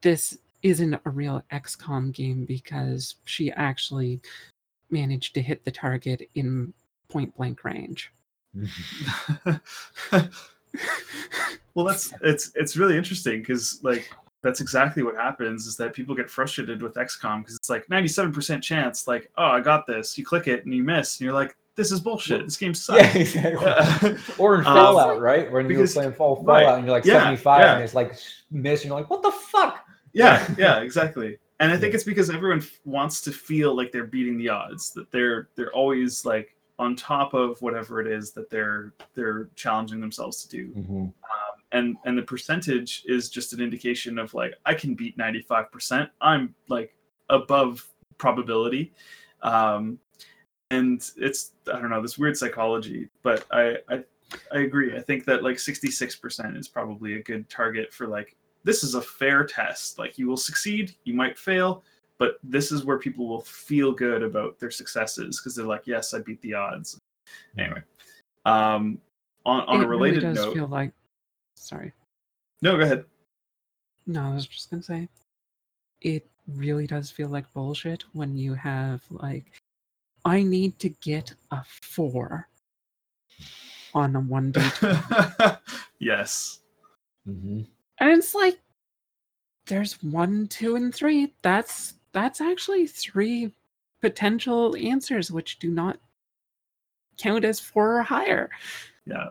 this isn't a real XCOM game because she actually managed to hit the target in point blank range. well, that's it's it's really interesting because like that's exactly what happens is that people get frustrated with XCOM because it's like 97% chance, like, oh, I got this. You click it and you miss, and you're like, this is bullshit. This game sucks. Yeah, exactly. or in Um, Fallout, right? When because- you were playing Fall right, Fallout and you're like yeah, 75 yeah. and it's like miss, and you're like, what the fuck? yeah yeah exactly and i think it's because everyone f- wants to feel like they're beating the odds that they're they're always like on top of whatever it is that they're they're challenging themselves to do. Um, and and the percentage is just an indication of like i can beat 95% i'm like above probability. Um and it's i don't know this weird psychology but i i i agree. I think that like 66% is probably a good target for like this is a fair test. Like you will succeed. You might fail but this is where people will feel good about their successes because they're like yes i beat the odds anyway um on, on it a related really does note feel like. Sorry. no go ahead No, I was just gonna say, it really does feel like bullshit when you have like, I need to get a four on a one d, yes. Mm-hmm. and it's like, there's one, two, and three. That's that's actually three potential answers which do not count as four or higher. Yeah.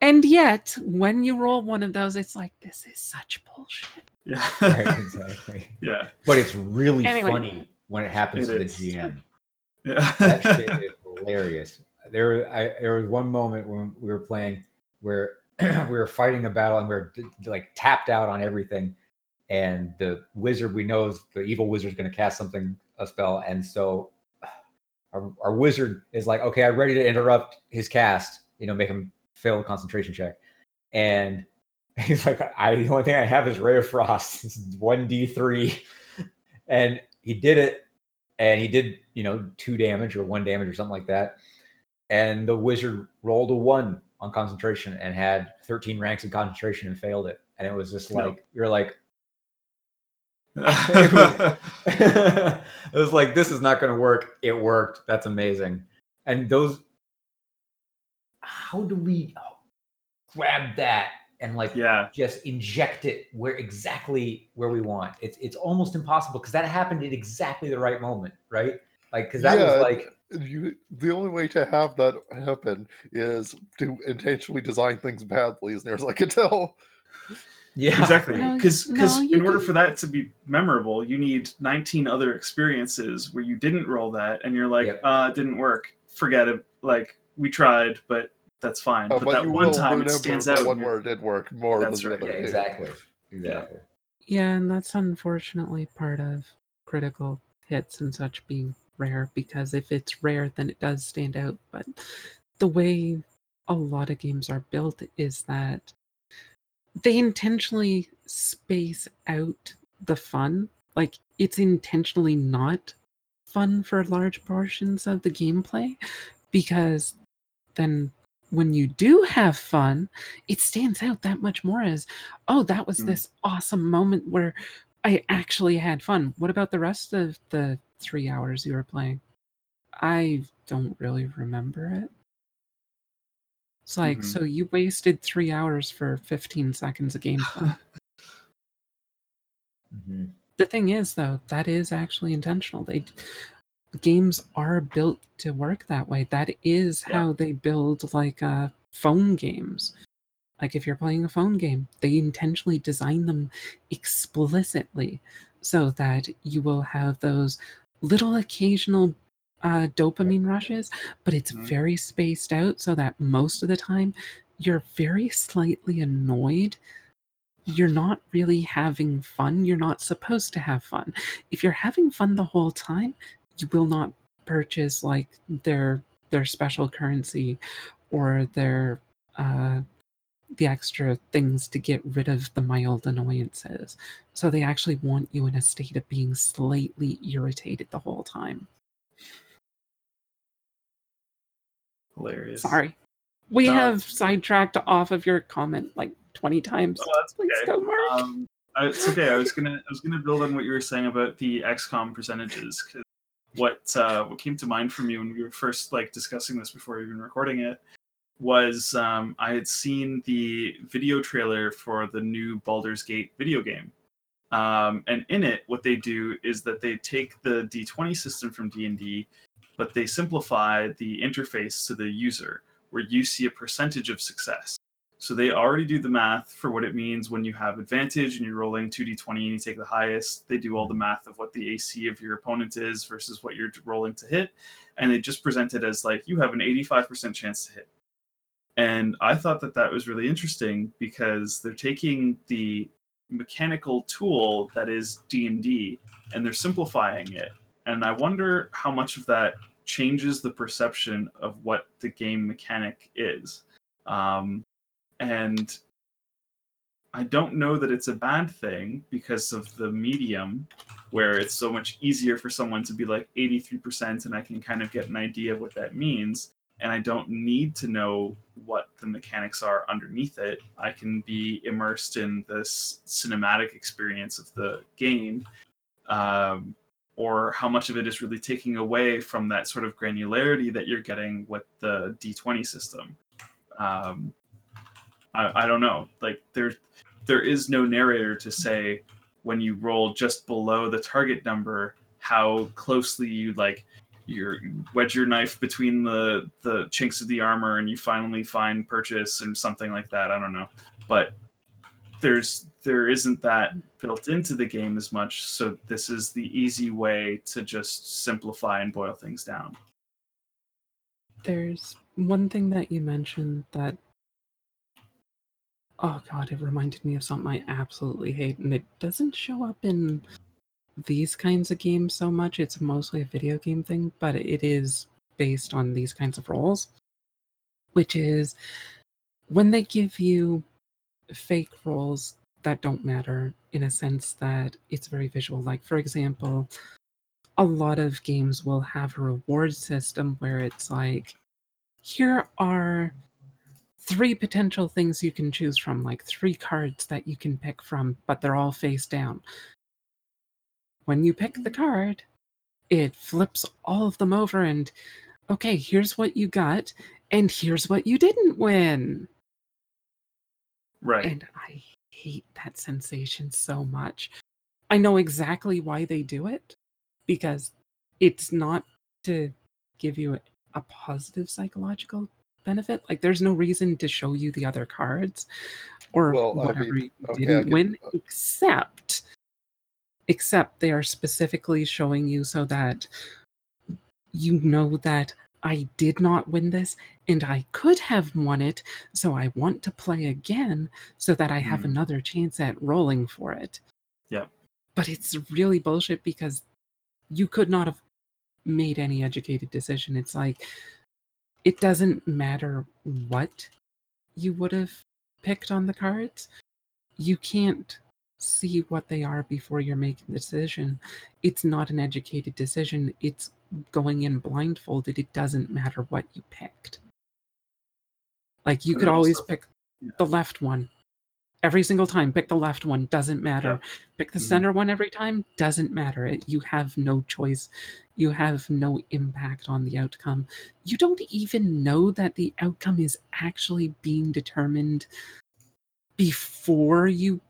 And yet, when you roll one of those, it's like this is such bullshit. Yeah. Right, exactly. yeah. But it's really Anyway. funny when it happens It to the. GM. Yeah. That shit is hilarious. There, I, there was one moment when we were playing where we were fighting a battle and we were like tapped out on everything, and the wizard we know is the evil wizard is going to cast something a spell, and so our, our wizard is like, okay, I'm ready to interrupt his cast, you know, make him fail a concentration check, and he's like, I the only thing I have is ray of frost, it's one d three, and he did it, and he did you know two damage or one damage or something like that, and the wizard rolled a one on concentration and had 13 ranks of concentration and failed it, and it was just No. like you're like it was like this is not going to work. It worked. That's amazing. And those how do we grab that and like yeah. just inject it where exactly where we want? It's it's almost impossible because that happened at exactly the right moment right? Like because that Yeah, was like you the only way to have that happen is to intentionally design things badly as near as i could tell yeah Exactly. No, Because no, you in order can- for that to be memorable, you need 19 other experiences where you didn't roll that and you're like, Yep. uh, it didn't work. Forget it. Like, we tried, but that's fine. Uh, but that one will time it stands out. one and where it did work more That's than right, the yeah, other two. exactly exactly Yeah, and that's unfortunately part of critical hits and such being rare because if it's rare, then it does stand out. But the way a lot of games are built is that they intentionally space out the fun. Like, it's intentionally not fun for large portions of the gameplay because then when you do have fun, it stands out that much more as oh, that was Mm. this awesome moment where I actually had fun. What about the rest of the three hours you were playing? I don't really remember it. It's like, Mhm. so you wasted three hours for 15 seconds of gameplay. Mhm. the thing is, though, that is actually intentional. They games are built to work that way. That is Yeah. how they build like uh, phone games. Like if you're playing a phone game, they intentionally design them explicitly so that you will have those little occasional uh, dopamine rushes, but it's Mhm. very spaced out so that most of the time you're very slightly annoyed you're not really having fun. You're not supposed to have fun. If you're having fun the whole time, you will not purchase like their their special currency or their uh the extra things to get rid of the mild annoyances. So they actually want you in a state of being slightly irritated the whole time. Hilarious. Sorry. We No. have sidetracked off of your comment like 20 times. Oh, that's Please okay. go, Mark. Um, I, it's okay. I was gonna I was gonna build on what you were saying about the XCOM percentages. 'cause what uh, what came to mind for me when we were first like discussing this before even recording it was um, I had seen the video trailer for the new Baldur's Gate video game, um, and in it, what they do is that they take the D20 system from D and D, but they simplify the interface to the user, where you see a percentage of success. So they already do the math for what it means when you have advantage and you're rolling 2d20 and you take the highest. They do all the math of what the AC of your opponent is versus what you're rolling to hit. And they just present it as like you have an 85% chance to hit. And I thought that that was really interesting because they're taking the mechanical tool that is D&D and they're simplifying it. And I wonder how much of that changes the perception of what the game mechanic is. Um, and I don't know that it's a bad thing because of the medium where it's so much easier for someone to be like 83% and I can kind of get an idea of what that means and I don't need to know what the mechanics are underneath it. I can be immersed in this cinematic experience of the game um, or how much of it is really taking away from that sort of granularity that you're getting with the D20 system. Um, I, I don't know. Like there, there is no narrator to say when you roll just below the target number how closely you like you wedge your knife between the the chinks of the armor and you finally find purchase and something like that. I don't know, but there's there isn't that built into the game as much. So this is the easy way to just simplify and boil things down. There's one thing that you mentioned that oh god, it reminded me of something I absolutely hate, and it doesn't show up in these kinds of games so much. It's mostly a video game thing, but it is based on these kinds of rolls, which is when they give you fake rolls that don't matter in a sense that it's very visual. Like, for example, a lot of games will have a reward system where it's like, here are three potential things you can choose from, like three cards that you can pick from, but they're all face down. When you pick the card, it flips all of them over and okay, here's what you got, and here's what you didn't win. Right. And I hate that sensation so much. I know exactly why they do it because it's not to give you a, a positive psychological benefit. Like, there's no reason to show you the other cards or Well, I whatever mean, you okay, didn't get- win, except except they are specifically showing you so that you know that I did not win this and I could have won it, so I want to play again so that I have Hmm. another chance at rolling for it. Yeah. But it's really bullshit because you could not have made any educated decision. It's like it doesn't matter what you would have picked on the cards. You can't see what they are before you're making the decision. It's not an educated decision. It's going in blindfolded. It doesn't matter what you picked. Like you could always pick yeah. the left one. Every single time, pick the left one, doesn't matter. Pick the Mhm. center one every time, doesn't matter. It, you have no choice. You have no impact on the outcome. You don't even know that the outcome is actually being determined before you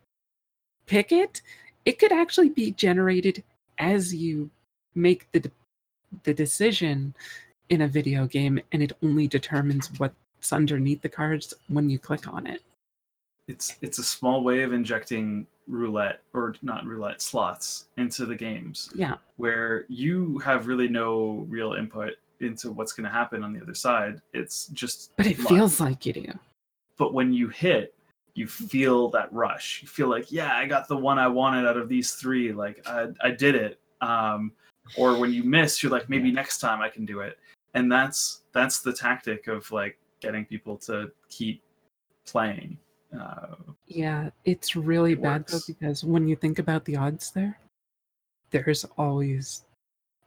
pick it. It could actually be generated as you make the de- the decision in a video game, and it only determines what's underneath the cards when you click on it. it's it's a small way of injecting roulette or not roulette slots into the games Yeah. where you have really no real input into what's going to happen on the other side it's just But it luck. feels like you do. but when you hit you feel that rush you feel like yeah i got the one i wanted out of these three like i, I did it um, or when you miss you're like maybe next time i can do it and that's that's the tactic of like getting people to keep playing uh, Yeah, it's really bad though because when you think about the odds there, there's always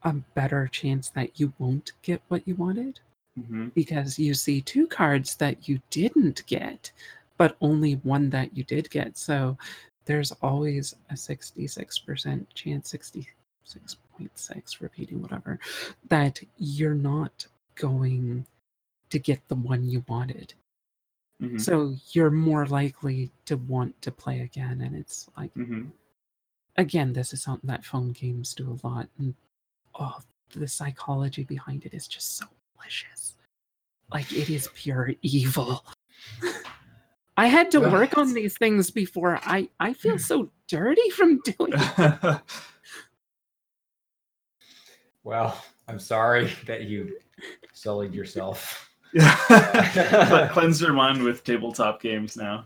a better chance that you won't get what you wanted mhm. because you see two cards that you didn't get, but only one that you did get. So there's always a 66% chance 66.6 repeating whatever that you're not going to get the one you wanted. Mhm, so you're more likely to want to play again and it's like mhm. again this is something that phone games do a lot and oh the psychology behind it is just so malicious. Like it is pure evil. I had to work on these things before i i feel so dirty from doing it Well, I'm sorry that you sullied yourself. Yeah. Cleanse your mind with tabletop games now.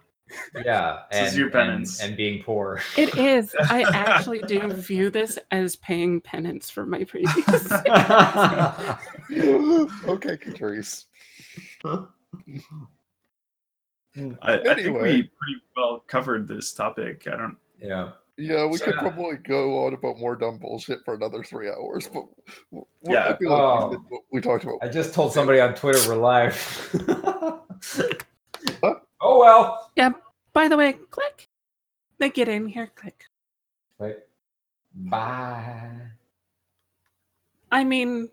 Yeah, This is your penance. and, and being poor. it is i actually do view this as paying penance for my previous okay, Catrice. I, I think we pretty well covered this topic. I don't. yeah. Yeah, we could Yeah. probably go on about more dumb bullshit for another three hours, but w- w- Yeah. I like Oh. we, did we talked about. I just told somebody on Twitter we're live. oh well. Yeah. By the way click they get in here click Wait. Bye. I mean,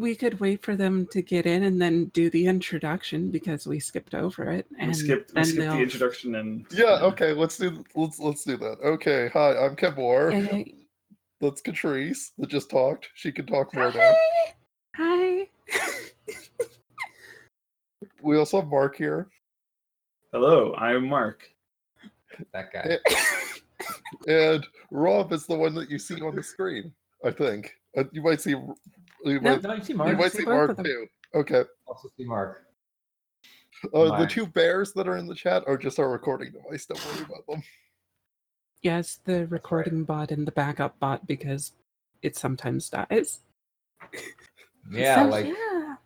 we could wait for them to get in and then do the introduction because we skipped over it. We And skipped, we skipped the introduction and Yeah, okay, let's do let's let's do that. Okay, hi, I'm Kevor. Yeah, yeah. That's Catrice that just talked. She can talk more now. Hi. We also have Mark here. hello, I'm Mark. That guy. And Rob is the one that you see on the screen, I think. Uh, you might see you No, might, No, you see you Mark. might see see both Mark too. Okay. Also see Mark. Uh, the two bears that are in the chat are just our recording device. Don't worry about them. yes, the recording bot and the backup bot because it sometimes dies. Yeah, So, like yeah.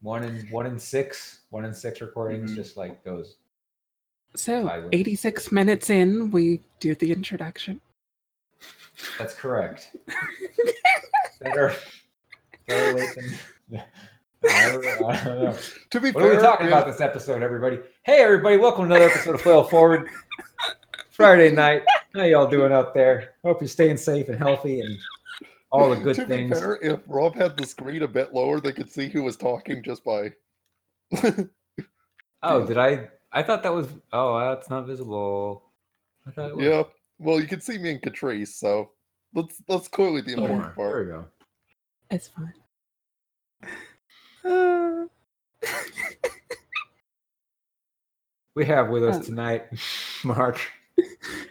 one in one in six, one in six recordings Mhm. just like goes. So, I 86 minutes in, we do the introduction. That's correct. Better, better late than. I don't know. To be What fair, are we talking if- about this episode, everybody? Hey, everybody! Welcome to another episode of Flail Forward. Friday night. How y'all doing out there? Hope you're staying safe and healthy and all the good to things. be fair, if Rob had the screen a bit lower, they could see who was talking just by. Oh, did I? I thought that was. Oh, that's not visible. I thought it was. yeah. Well, you can see me and Catrice, so that's that's clearly the important there part. There we go. It's fine. Uh, We have with us Um, tonight Mark.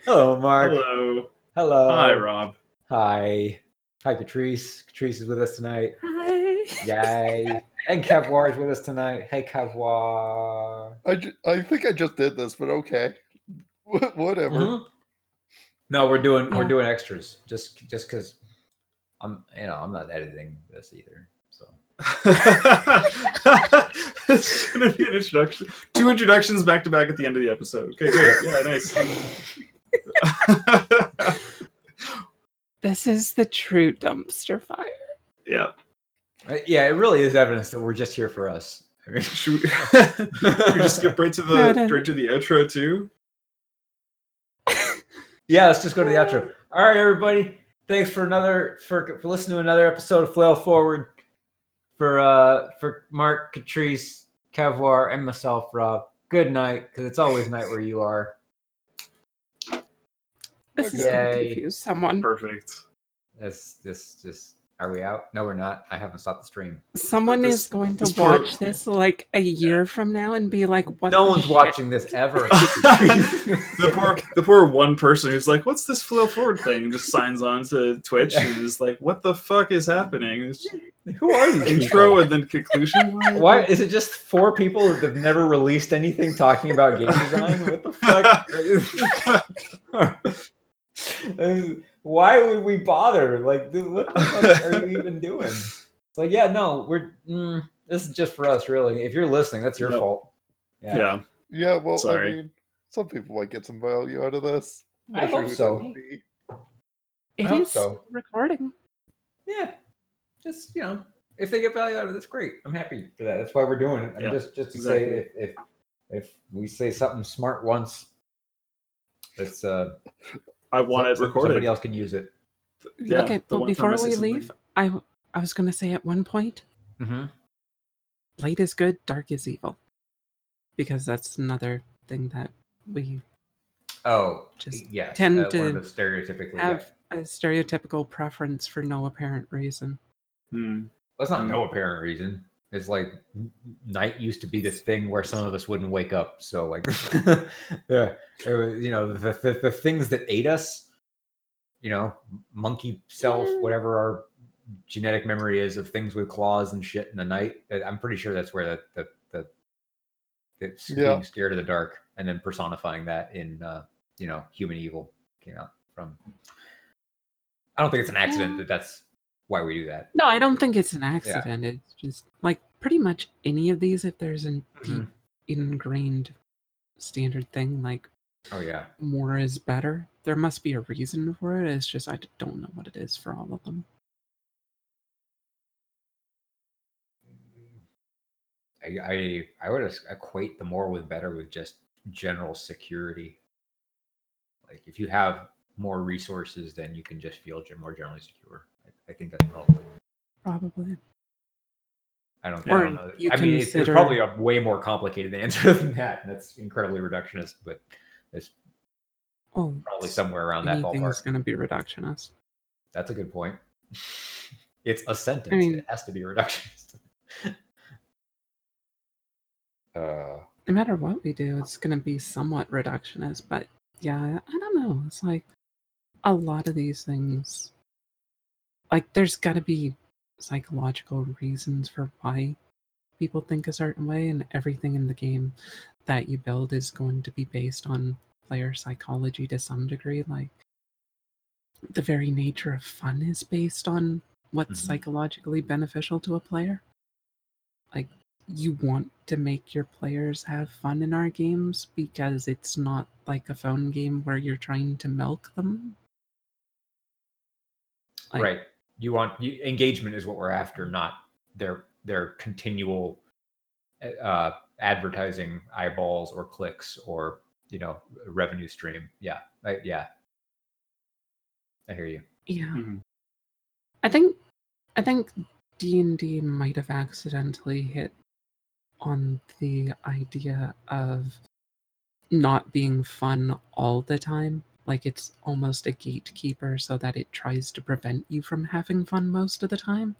Hello, Mark. Hello. Hello. Hi, Rob. Hi. Hi, Catrice. Catrice is with us tonight. hi. Yay. and Kevwar is with us tonight. Hey, Kevwar. I, ju- I think I just did this, but okay. Wh- Whatever. Mhm. No, we're doing we're doing extras just just because I'm you know I'm not editing this either. So it's gonna be an introduction. Two introductions back to back at the end of the episode. Okay, great. Yeah, nice. This is the true dumpster fire. yeah. Uh, yeah, it really is evidence that we're just here for us. I mean, Should we, should we just skip right to No, the no, no. right to the outro too? Yeah, let's just go to the outro. All right, everybody. Thanks for another for, for listening to another episode of Flail Forward. For uh for Mark, Catrice, Kevwar, and myself, Rob. Good night, because it's always night where you are. This is going to Yay. confuse someone. Perfect. This this this are we out? No, we're not. I haven't stopped the stream. Someone This- is going to this poor- watch this like a year from now and be like, "What?" No one's shit?" watching this ever. the poor the poor one person who's like, "What's this flow forward thing?" Just signs on to Twitch and is like, "What the fuck is happening?" It's Who are these intro and then conclusion. Why is it just four people that have never released anything talking about game design? What the fuck? Why would we bother? Like, dude, what the fuck are you even doing? It's like, yeah, no, we're mm, this is just for us, really. If you're listening, that's your Yep. fault. yeah. Yeah, well, Sorry. I mean, some people might get some value out of this. I Not sure hope so. that would be. It hope is so. recording. Yeah, just you know, if they get value out of it, that's great. I'm happy for that. That's why we're doing it. And Yeah, just just to exactly. say, if, if if we say something smart once, Let's uh I want it some- recorded. Somebody else can use it. Yeah, okay, the but one before we Mrs. Lin. leave, I I was gonna say at one point, Mm-hmm. light is good, dark is evil, because that's another thing that we Oh, Just yes. tend uh, to stereotypically. have a stereotypical preference for no apparent reason. Hmm. That's not Mm. no apparent reason. It's like night used to be this thing where some of us wouldn't wake up. So like, yeah, was, you know, the, the the things that ate us, you know, monkey self, whatever our genetic memory is of things with claws and shit in the night. I'm pretty sure that's where the the the, Yeah. being scared of the dark and then personifying that in uh, you know human evil came out from. I don't think it's an accident that that's why we do that. No, I don't think it's an accident. It's just like pretty much any of these, if there's a mm-hmm. deep ingrained standard thing like Oh yeah. more is better, there must be a reason for it. It's just I don't know what it is for all of them. I I, I would equate the more with better with just general security. Like if you have more resources, then you can just feel more generally secure. I, I think that's probably. Probably. I don't, Or I don't know. you I mean, it's, there's consider- probably a way more complicated answer than that. That's incredibly reductionist, but it's Oh, probably somewhere around that anything's ballpark. going to be reductionist. That's a good point. it's a sentence. I mean- it has to be reductionist. uh, No matter what we do, it's going to be somewhat reductionist. But yeah, I I don't know. It's like a lot of these things, like there's got to be psychological reasons for why people think a certain way, and everything in the game that you build is going to be based on player psychology to some degree. Like the very nature of fun is based on what's Mhm. psychologically beneficial to a player. Like you want to make your players have fun in our games because it's not like a phone game where you're trying to milk them. Like, right you want you, engagement is what we're after not their their continual uh advertising eyeballs or clicks or you know revenue stream yeah I, yeah i hear you Yeah. Mhm. I think I think D and D might have accidentally hit on the idea of not being fun all the time. Like it's almost a gatekeeper so that it tries to prevent you from having fun most of the time.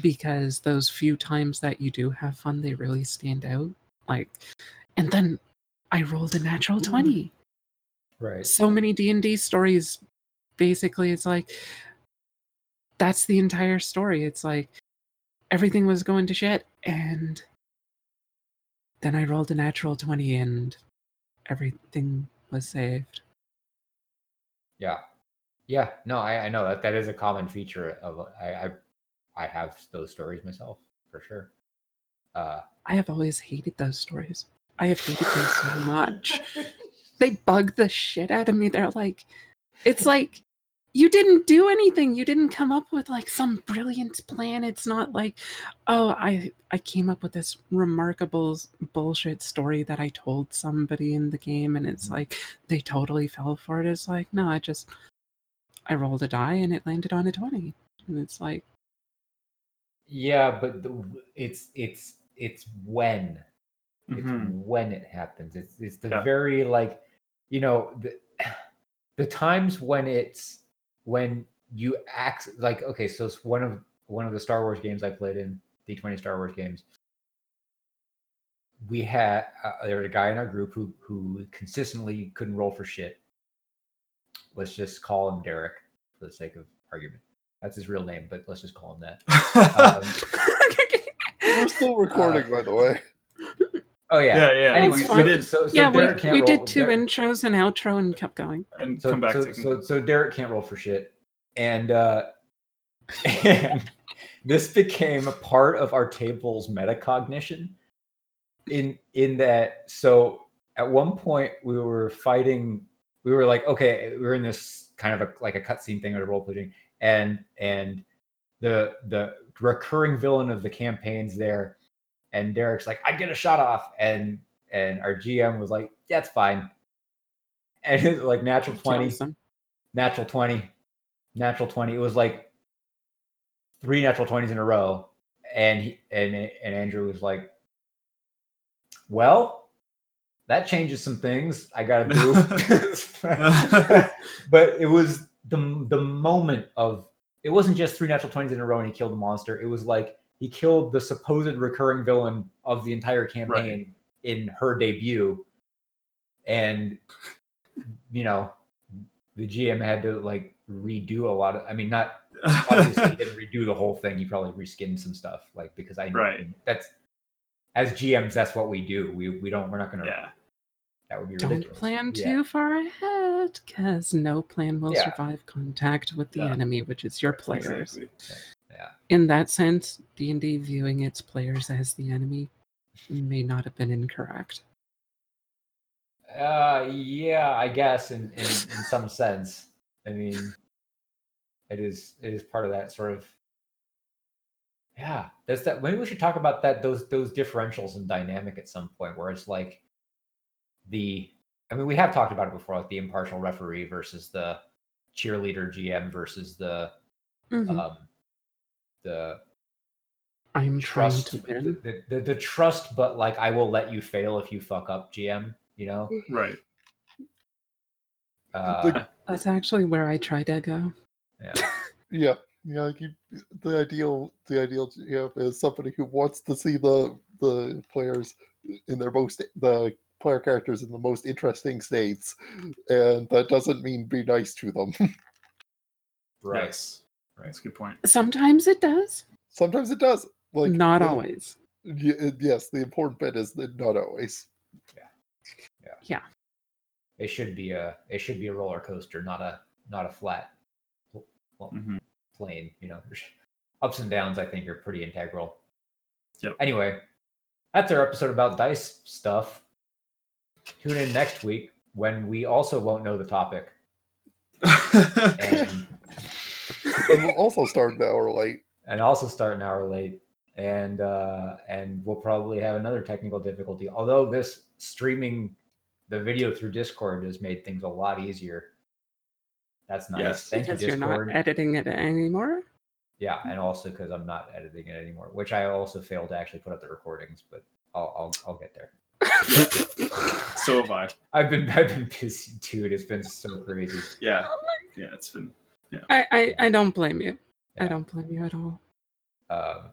Because those few times that you do have fun, they really stand out. Like and then I rolled a natural 20 right. So many d&d stories basically it's like that's the entire story. It's like everything was going to shit and then i rolled a natural 20 and everything was saved yeah. Yeah. No i, I know that that is a common feature of I, I i have those stories myself for sure. Uh i have always hated those stories. I have hated them so much. They bug the shit out of me. They're like it's like you didn't do anything you didn't come up with like some brilliant plan it's not like oh i i came up with this remarkable bullshit story that i told somebody in the game and it's Mhm. like they totally fell for it it's like no i just i rolled a die and it landed on a 20 and it's like yeah but the, it's it's it's when it's Mhm. when it happens it's it's the Yeah. very like you know the the times when it's when you act like okay so it's one of one of the star wars games i played in d20 star wars games we had uh, there was a guy in our group who who consistently couldn't roll for shit. Let's just call him derek for the sake of argument. That's his real name but let's just call him that. Um, We're still recording, by the way. Oh yeah yeah, yeah. Anyway, we, we did so, so yeah we, Derek can't we roll- did two Derek- intros and outro and kept going and so, come back so, to so, so Derek can't roll for shit, and uh, and this became a part of our table's metacognition. In in that, so at one point we were fighting. We were like, okay, we were in this kind of a like a cutscene thing or a role playing, and and the the recurring villain of the campaign's there, and Derek's like, I get a shot off, and and our GM was like, that's fine. and it's like natural twenty, Kills them. natural twenty, natural twenty. It was like three natural twenties in a row, and he, and and Andrew was like, "Well, that changes some things. I gotta do." but it was the the moment of it wasn't just three natural twenties in a row and he killed the monster. It was like he killed the supposed recurring villain of the entire campaign in her debut, and you know the GM had to like redo a lot of. I mean, not obviously he didn't redo the whole thing. He probably reskinned some stuff, like because I Right. That's as GMs, that's what we do. We we don't. We're not gonna. yeah. That would be ridiculous. Don't plan Yeah. too far ahead, because no plan will Yeah. survive contact with the Yeah. enemy, which is your players. Exactly. In that sense, D and D viewing its players as the enemy may not have been incorrect. Uh, yeah, I guess in, in in some sense. I mean, it is it is part of that sort of. Yeah, that's that. Maybe we should talk about that those those differentials in dynamic at some point, where it's like the. I mean, we have talked about it before, like the impartial referee versus the cheerleader GM versus the Mhm. um the I'm trying trust to the, the, the, the trust, but like I will let you fail if you fuck up, GM. You know. Right. Uh, That's actually where I try to go. yeah. Yeah, yeah. You, the ideal, the ideal GM is somebody who wants to see the the players in their most the player characters in the most interesting states, and that doesn't mean be nice to them. Right. Yes. That's a good point. Sometimes it does, Sometimes it does. Like not the- always. y- Yes, the important bit is that not always. Yeah. Yeah. Yeah. It should be a it should be a roller coaster, not a not a flat pl- pl- Mhm. plane. You know, There's- ups and downs. I think are pretty integral. Yep. Anyway, that's our episode about dice stuff. Tune in next week when we also won't know the topic. And And we'll also start an hour late. and also start an hour late and uh and we'll probably have another technical difficulty although this streaming the video through discord has made things a lot easier that's nice Yes. thank because you you're not editing it anymore. yeah and also because i'm not editing it anymore which i also failed to actually put up the recordings but i'll i'll, I'll get there so have I. i've been i've been busy dude. it's been so crazy Yeah. Yeah. It's been. I, I, I don't blame you. I don't blame you at all. um